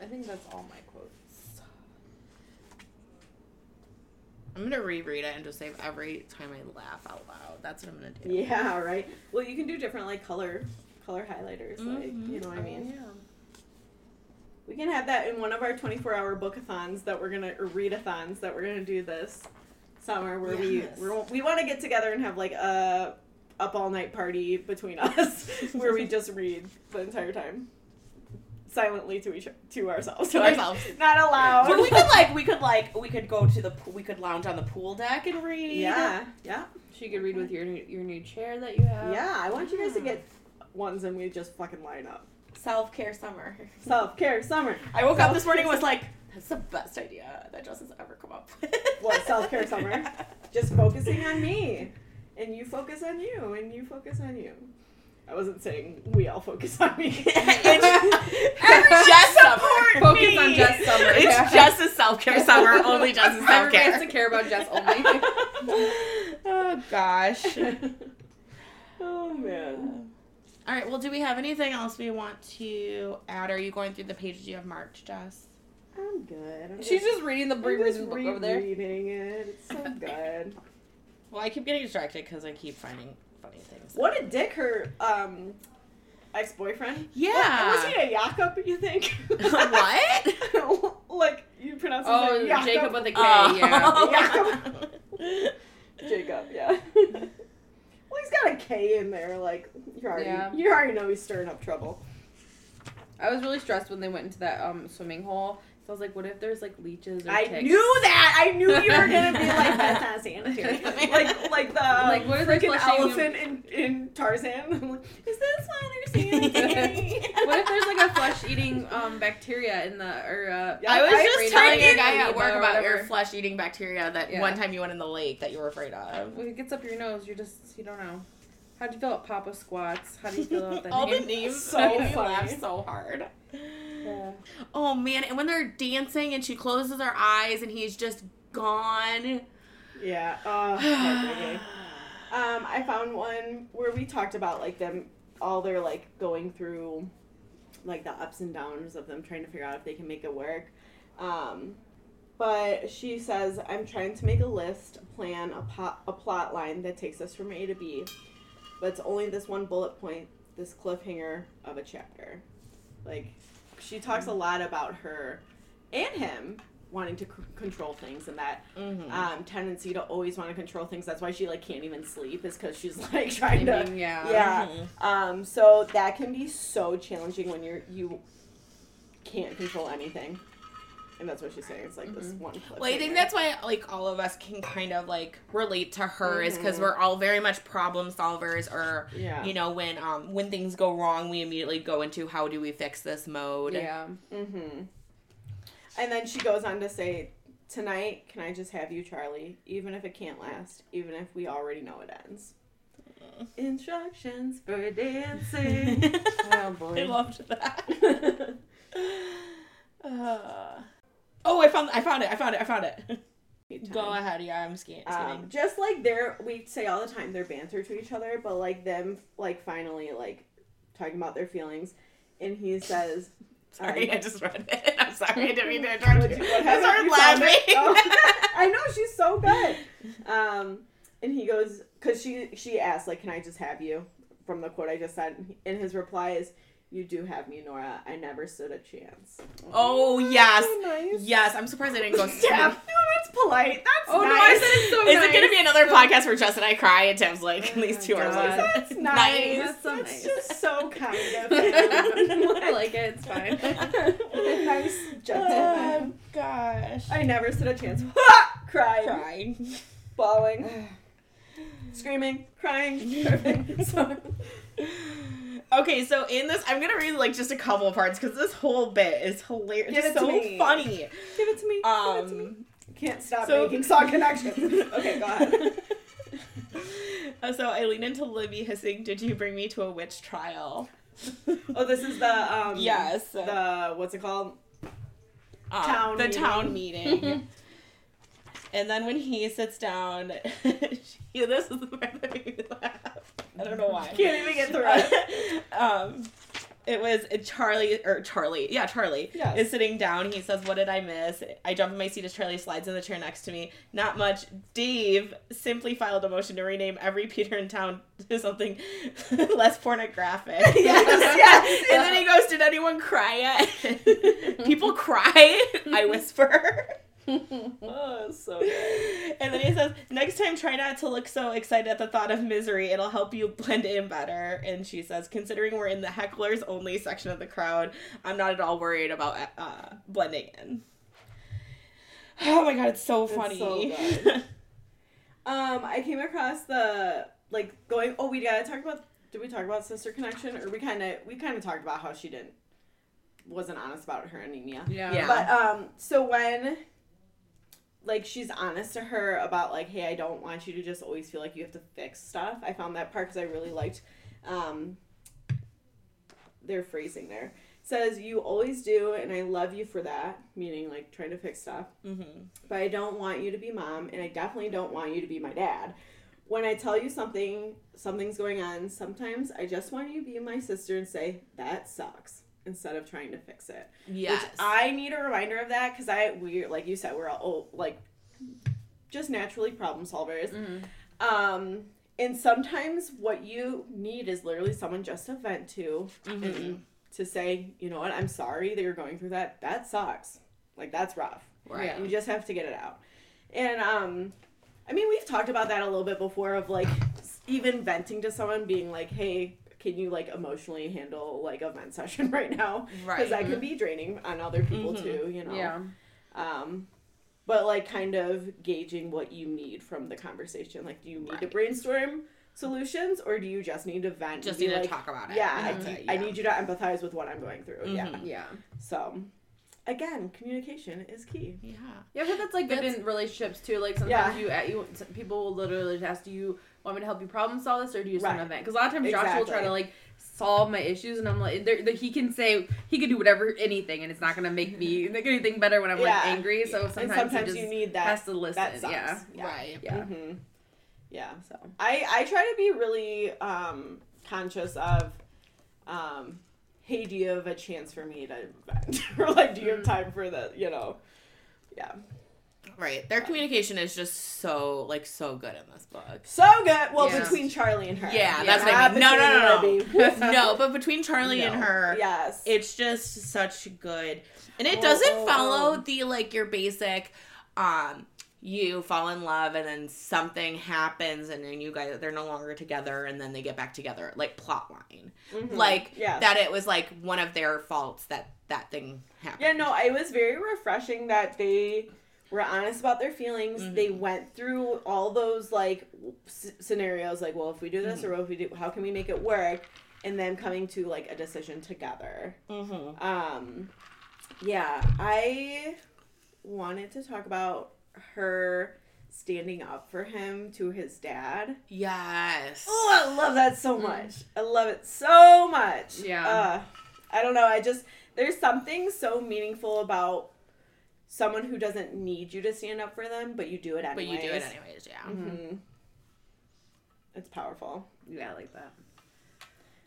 I think that's all my quotes. I'm gonna reread it and just save every time I laugh out loud. That's what I'm gonna do. Yeah, right. Well, you can do different like color color highlighters, like Mhm. you know what I mean. yeah. We can have that in one of our 24 hour bookathons that we're gonna or readathons that we're gonna do this summer, where Yes. we we're, we want to get together and have like a up all night party between us, where we just read the entire time, silently to each to ourselves, To Like, ourselves. not allowed. But we could like we could like we could go to the pool, we could lounge on the pool deck and read. yeah, yeah, She could read with your new, your new chair that you have. yeah. I want you guys to get ones and we just fucking line up. Self care summer. Self care summer. I woke up this morning and was like, that's the best idea that Justin's ever come up with. What, self-care summer? Just focusing on me. And you focus on you, and you focus on you. I wasn't saying we all focus on me. It's just summer. Focus on just summer. It's yeah. just a self care summer, only just a self Everybody has to care. care about Jess only. oh gosh. oh man. All right. Well, do we have anything else we want to add? Are you going through the pages you have marked, Jess? I'm good. I'm She's just reading the I'm Brie just Reason book over there. rereading it. It's so good. Well, I keep getting distracted because I keep finding funny things. what a dick her um ex boyfriend. Yeah. Was he a Jakob, you think? what? like you pronounce his Oh, name Jakob. Jacob with a K, Oh. yeah. Jacob, yeah. well, he's got a K in there. Like you already, Yeah. you already know he's stirring up trouble. I was really stressed when they went into that um swimming hole. So I was like, what if there's like leeches or I ticks? knew that. I knew you were gonna be like that's not sanitary. like like the Like, what if they're freaking elephant in, in Tarzan. I'm like, is this why they're sanitary? What if there's like a flesh-eating um bacteria in the or uh? Yeah, I was I just telling it a guy at work about your flesh eating bacteria that Yeah. one time you went in the lake that you were afraid of. When it gets up your nose, you're just you don't know. How do you feel about Papa squats? How do you feel about the All the names So made funny. laugh so hard. Yeah. Oh man, and when they're dancing and she closes her eyes and he's just gone. yeah. Uh. Um, I found one where we talked about like them all their like going through like the ups and downs of them trying to figure out if they can make it work. Um, but she says, I'm trying to make a list, a plan, a, po- a plot line that takes us from A to B. But it's only this one bullet point, this cliffhanger of a chapter. Like, she talks a lot about her and him wanting to c- control things and that Mm-hmm. um, tendency to always want to control things. That's why she like can't even sleep is because she's like trying to. I mean, yeah. Yeah. Mm-hmm. Um, so that can be so challenging when you're you can't control anything, and that's what she's saying. It's like this Mhm. one. Well, I think that's why like all of us can kind of like relate to her is because we're all very much problem solvers or yeah. you know when um when things go wrong we immediately go into how do we fix this mode Yeah. Mm-hmm. And then she goes on to say, "Tonight, can I just have you, Charlie? Even if it can't last, even if we already know it ends." Instructions for dancing. Oh boy. I loved that. Uh, oh, I found I found it. I found it. I found it. Go ahead. Yeah, I'm scan- scanning. Um, just like they're, we say all the time, they're banter to each other, but like them, like finally, like talking about their feelings, and he says, sorry, um, I just read it. I'm sorry. I didn't mean to interrupt What, you. I started You laughing. Oh, I know she's so good. Um, and he goes because she she asked like, "Can I just have you?" From the quote I just said, and his reply is, "You do have me, Nora. I never stood a chance." Oh, oh yes, So nice. yes. I'm surprised I didn't go. Yeah, no, that's polite. That's Oh nice. no, I said it's so Is nice. it gonna be another podcast where Jess and I cry and Tim's like these oh two are God. like That's nice. Nice. That's so That's nice. just so kind of I like it. It's fine. nice Oh gosh. I never stood a chance. crying, Crying. bawling, screaming, crying. Perfect. Okay, so in this, I'm gonna read like just a couple of parts because this whole bit is hilarious. Give It's it to so me. funny. Give it to me. Give it to me. Um, Can't stop so- making song connections. Okay, go ahead. Uh, so I lean into Libby hissing, "Did you bring me to a witch trial?" Oh, this is the um. Yes. The what's it called? Um, Town the meeting. town meeting. and then when he sits down, she, this is the part that made me laugh. I don't know why. Can't even get through it. um, it was Charlie or Charlie, yeah, Charlie Yes. is sitting down. He says, "What did I miss?" I jump in my seat as Charlie slides in the chair next to me. Not much. Dave simply filed a motion to rename every Peter in town to something less pornographic. Yes, yes. and then he goes, "Did anyone cry yet?" People cry. I whisper. Oh, so good. And then he says, next time try not to look so excited at the thought of misery. It'll help you blend in better. And she says, considering we're in the hecklers only section of the crowd, I'm not at all worried about uh, blending in. Oh my god, it's so It's funny. so good. Um, I came across the like going. Oh, we gotta talk about. Did we talk about sister connection, or we kind of we kind of talked about how she didn't wasn't honest about her anemia. Yeah. Yeah. But um, so when like she's honest to her about like, hey, I don't want you to just always feel like you have to fix stuff. I found that part because I really liked um their phrasing there. Says you always do, and I love you for that. Meaning like trying to fix stuff hmm but I don't want you to be mom, and I definitely don't want you to be my dad. When I tell you something, something's going on, sometimes I just want you to be my sister and say, that sucks, instead of trying to fix it. Yes. Which I need a reminder of that because I, we, like you said, we're all, like, just naturally problem solvers. Mhm. Um, and sometimes what you need is literally someone just to vent to Mhm. and to say, you know what, I'm sorry that you're going through that. That sucks. Like, that's rough. Right. Yeah. You just have to get it out. And um I mean, we've talked about that a little bit before of like even venting to someone being like, "Hey, can you like emotionally handle like a vent session right now?" Right. Because that can be draining on other people Mhm. too, you know. Yeah. Um but like kind of gauging what you need from the conversation. Like do you need to brainstorm solutions or do you just need to vent? Just be need to talk about it. Yeah, I, That's need, it, I need you to empathize with what I'm going through. Yeah. Mhm. Yeah. So again, communication is key. Yeah. Yeah, but that's like good in relationships too. Like sometimes Yeah. you at you people will literally just ask, "Do you want me to help you problem solve this, or do you just want to Right. vent?" Because a lot of times Joshua will try to like solve my issues, and I'm like, there, there- he can say he can do whatever anything, and it's not gonna make me make anything better when I'm Yeah. like angry. So sometimes, and he sometimes just you need that. has to listen. that sucks. Yeah. Yeah. Right. Yeah. hmm Yeah. So I I try to be really um conscious of um hey do you have a chance for me to vent or like do you have Mm. time for the you know yeah Right. Their communication is just so like so good in this book. so good well Yeah. between Charlie and her Yeah, Yeah. that's what I mean. No, no, no, no. no, but between Charlie and her, yes it's just such good and it Oh, doesn't oh, follow oh. the like your basic um you fall in love and then something happens and then you guys they're no longer together and then they get back together like plot line Mhm. like Yes. that it was like one of their faults that that thing happened Yeah, no, it was very refreshing that they were honest about their feelings. Mhm. They went through all those like s- scenarios, like, well, if we do this Mm-hmm. or if we do, how can we make it work? And then coming to like a decision together. mm-hmm. Um, yeah, I wanted to talk about her standing up for him to his dad. yes Oh, I love that so much. I love it so much. Yeah. Uh, I don't know. I just there's something so meaningful about someone who doesn't need you to stand up for them, but you do it but anyways. you do it anyways yeah hmm It's powerful. yeah, I like that.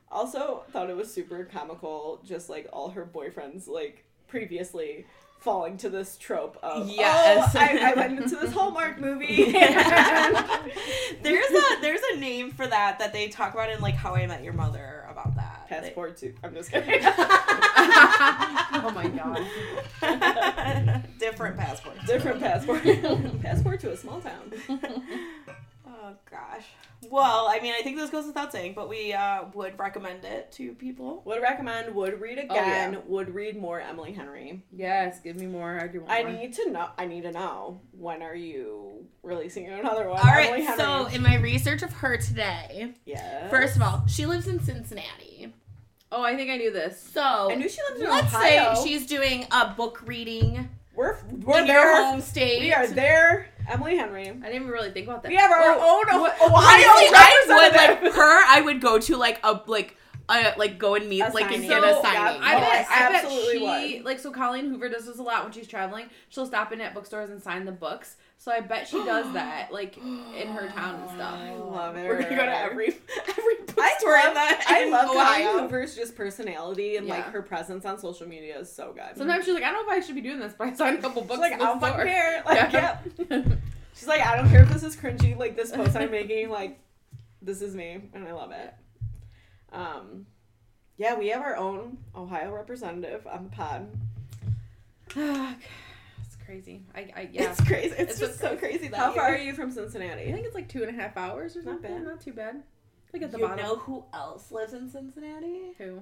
Also, thought it was super comical, just like all her boyfriends, like previously falling to this trope of Yes. oh, I, I went into this Hallmark movie. there's a There's a name for that that they talk about in like How I Met Your Mother about that. They- Passport to. I'm just kidding. oh my god. Different passport. Different passport. passport to a small town. Oh gosh. Well, I mean, I think this goes without saying, but we uh, would recommend it to people. Would recommend. Would read Oh, yeah. again. Would read more Emily Henry. Yes, give me more. I do I more. need to know. I need to know when are you releasing another one? All right. Emily Henry. So, in my research of her today, yeah. first of all, she lives in Cincinnati. Oh, I think I knew this. So I knew she lived in let's Ohio. say she's doing a book reading we're we're in there. your home state. We are there. Emily Henry. I didn't even really think about that. We have our own Ohio Honestly, I would like her. I would go to like a like uh, like go and meet A like and signing. get So, a signing. I bet, I bet she would. like so. Colleen Hoover does this a lot when she's traveling. She'll stop in at bookstores and sign the books. So I bet she does that like in her town and stuff. I love it. We're gonna go to every every I bookstore love, in the I love Colleen Ohio. Hoover's just personality and like her presence on social media is so good. Sometimes she's like, I don't know if I should be doing this, but I signed a couple She's books. like, in I don't store." care. Like, Yeah. yeah. She's like, I don't care if this is cringy. Like this post I'm making, like this is me, and I love it. Um, yeah, we have our own Ohio representative on the pod. It's crazy. I, I yeah. It's crazy. It's, It's just so crazy. That How far are you from Cincinnati? I think it's like two and a half hours or Not something. bad. Not too bad. Like at the You bottom. know who else lives in Cincinnati? Who?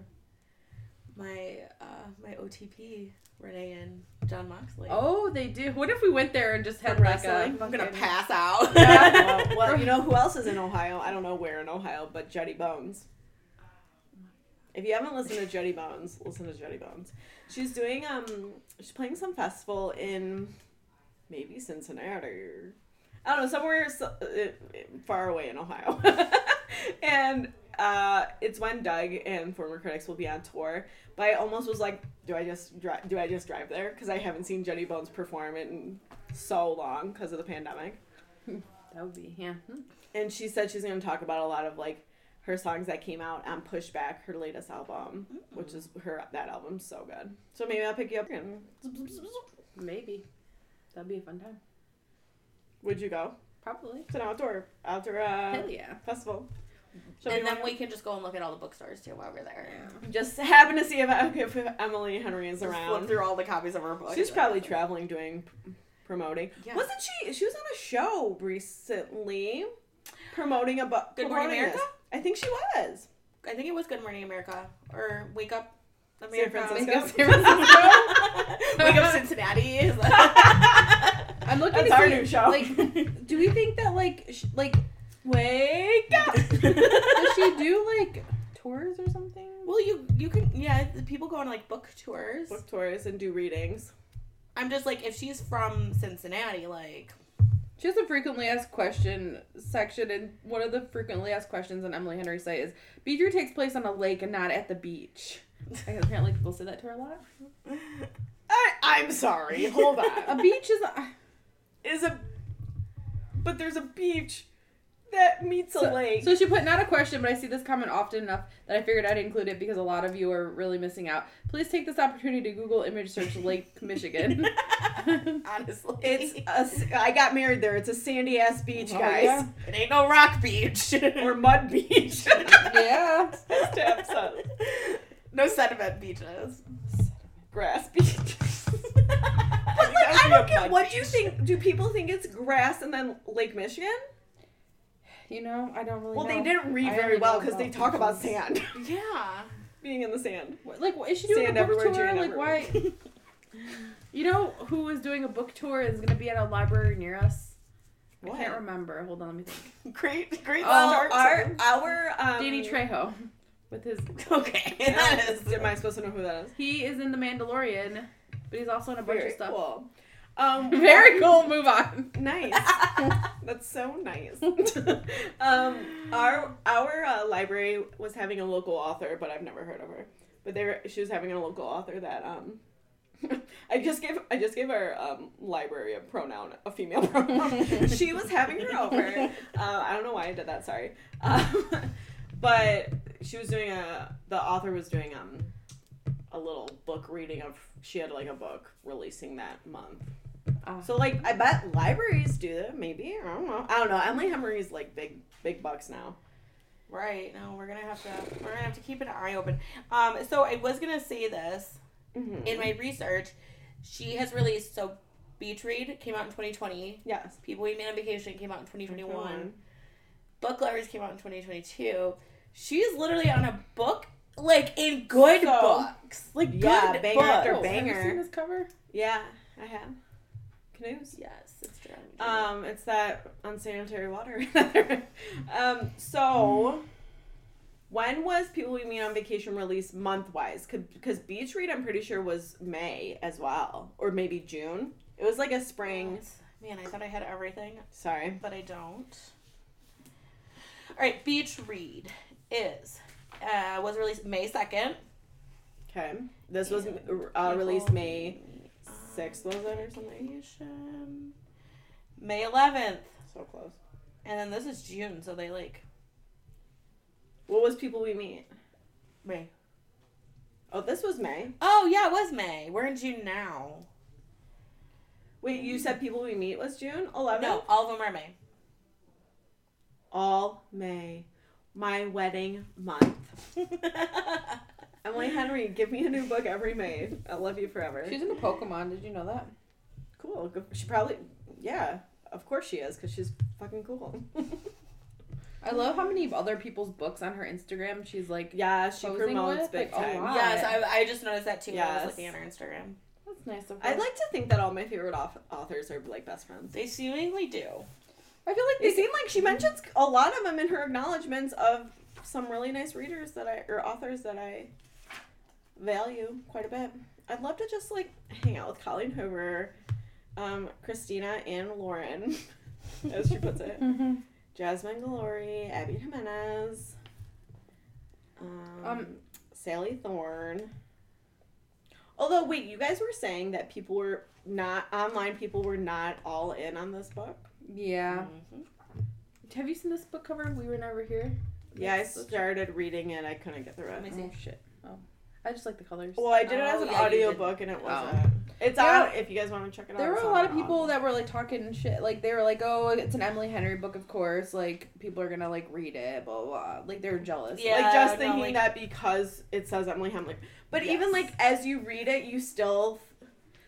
My uh my OTP Renee and Jon Moxley. Oh, they do. What if we went there and just had like a? wrestling? I'm gonna pass out. Yeah, well, well, you know who else is in Ohio? I don't know where in Ohio, but Jetty Bones. If you haven't listened to Jetty Bones, listen to Jetty Bones. She's doing um, she's playing some festival in maybe Cincinnati or I don't know somewhere so, uh, far away in Ohio, and uh, it's when Doug and former critics will be on tour. But I almost was like, do I just drive? Do I just drive there? Because I haven't seen Jetty Bones perform in so long because of the pandemic. That would be yeah. Hmm. And she said she's going to talk about a lot of like her songs that came out on Pushback, her latest album, which is her that album's so good. So maybe I'll pick you up. And Maybe. That'd be a fun time. would you go? Probably. It's an outdoor outdoor uh, Hell yeah. festival. Show and then we can just go and look at all the bookstores too while we're there. just happen to see if, if Emily Henry is Just flip around. through all the copies of her book. She's probably traveling, doing promoting. Yeah. Wasn't she? She was on a show recently, promoting a book. Good Morning America? this. I think she was. I think it was Good Morning America or Wake Up San America. Francisco. San Francisco? Wake Up Cincinnati. I'm looking That's to our see, new show. Like, do we think that like sh- like Wake up! does she do like tours or something? well, you you can yeah. People go on like book tours. Book tours and do readings. I'm just like if she's from Cincinnati, like She has a frequently asked question section, and one of the frequently asked questions on Emily Henry's site is Beach Read takes place on a lake and not at the beach. I apparently people say that to her a lot. I, I'm sorry. Hold on. A beach is a, Is a, but there's a beach that meets a so, lake. so she put not a question, but I see this comment often enough that I figured I'd include it because a lot of you are really missing out. Please take this opportunity to Google image search Lake Michigan. honestly, it's a s I got married there. It's a sandy ass beach, Oh, guys, yeah. it ain't no rock beach or mud beach. yeah. Stab sun. no sediment beaches. Grass beach. But like, I don't get what do you think? Do people think it's grass and then Lake Michigan? You know, I don't really Well, know. they didn't read I very well because they about talk about sand, Yeah. being in the sand. Like, is she doing Sand a book tour? Jane Like, why? You know who is doing a book tour is going to be at a library near us? What? I can't remember. Hold on, let me think. Great, great Oh, start. our our um, Danny Trejo with his. Okay, that is. Am I supposed to know who that is? He is in The Mandalorian, but he's also in a bunch Very of stuff. cool. Um, Very cool. Move on. Nice. That's so nice. um, our our uh, library was having a local author, but I've never heard of her. But they were, she was having a local author that um. I just gave I just gave our um, library a pronoun, a female pronoun. she was having her over. Uh, I don't know why I did that. Sorry, um, but she was doing a. The author was doing um a little book reading of. She had like a book releasing that month. Ah. So like I bet libraries do that. Maybe I don't know. I don't know. Emily Henry's like big big bucks now. Right. No, we're gonna have to. We're gonna have to keep an eye open. Um. So I was gonna say this Mhm. in my research. She has released so. Beach Read came out in 2020. yes. People We Meet on Vacation came out in 2021. Mhm. Book Lovers came out in 2022. She's literally on a book, like in good So- books, like Yeah, good banger books. after Oh, Have you banger. seen this cover? Yeah, I have. Canoes. Yes, it's true. Um, it's that unsanitary water. um, so when was People We Meet on Vacation released month wise? Could Because Beach Read, I'm pretty sure was May as well, or maybe June. It was like a spring. Man, I thought I had everything, Sorry. but I don't. All right, Beach Read is uh, was released May second. Okay. This was uh, released May 6th, was it, or something? May eleventh, So close. and then this is June, so they like What was People We Meet? May. Oh, this was May. Oh yeah, it was May. We're in June now. Wait, you said People We Meet was June 11th? No, all of them are May. All May. My wedding month. Emily Henry, give me a new book every May. I love you forever. She's into Pokemon. Did you know that? cool. She probably, yeah, of course she is, because she's fucking cool. I love how many other people's books on her Instagram she's like. yeah, she promotes with, big like, a time. lot. yes, I, I just noticed that too. when I was looking at her Instagram. That's nice of her. I'd like to think that all my favorite auth- authors are like best friends. They seemingly do. I feel like They they seem like she mentions a lot of them in her acknowledgments of some really nice readers that I or authors that I value quite a bit. I'd love to just like hang out with Colleen Hoover, um, Christina and Lauren, as she puts it, Mhm. Jasmine Guillory, Abby Jimenez, um, Um, Sally Thorne. Although, wait, you guys were saying that people were not online. People were not all in on this book. Yeah. Mhm. Have you seen this book cover? We were never here. Yeah, I started reading it. I couldn't get through Let me it. Oh shit. Oh, I just like the colors. Well, I did it Oh, as an yeah, you did. audiobook and it Oh. wasn't. It's Yeah. on if you guys want to check it out. There were it's a on lot of Audible. people that were like talking shit. Like they were like, "Oh, it's an Emily Henry book, of course. Like people are gonna like read it, blah blah." blah. Like they were jealous. Yeah. like just no, thinking like- that because it says Emily Hamlin. But even Yes. like as you read it, you still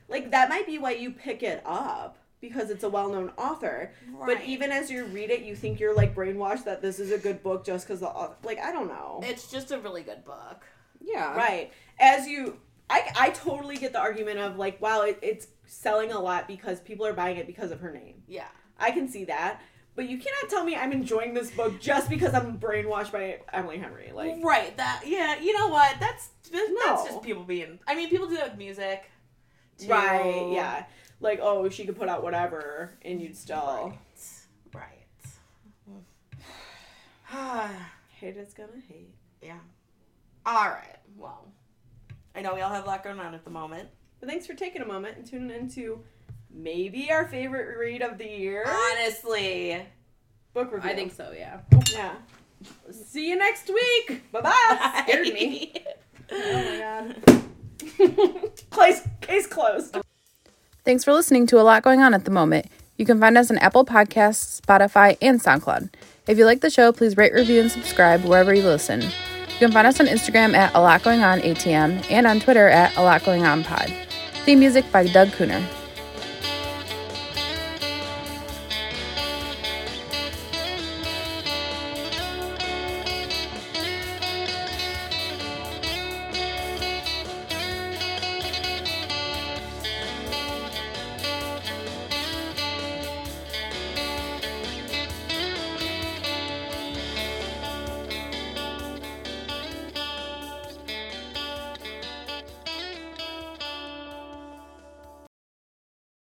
like that might be why you pick it up because it's a well-known author. But Right. even as you read it, you think you're like brainwashed that this is a good book just because the author. Like I don't know. it's just a really good book. Yeah. Right. As you, I, I totally get the argument of like, wow, it, it's selling a lot because people are buying it because of her name. Yeah. I can see that. But you cannot tell me I'm enjoying this book just because I'm brainwashed by Emily Henry. Like, right. That. Yeah. You know what? That's that's No. just people being. I mean, people do that with music. too. right, yeah. Like, oh, she could put out whatever and you'd still. Right. Right. Hate is gonna hate. yeah. All right. Well, I know we all have a lot going on at the moment. But thanks for taking a moment and tuning into maybe our favorite read of the year Honestly. book review. I think so. Yeah. Yeah. See you next week. Bye bye. Scared me. oh my god. Case, case closed. Thanks for listening to a lot going on at the moment. You can find us on Apple Podcasts, Spotify, and SoundCloud. If you like the show, please rate, review, and subscribe wherever you listen. You can find us on Instagram at a lot going on ATM and on Twitter at a lot going on pod. Theme music by Doug Kuenner.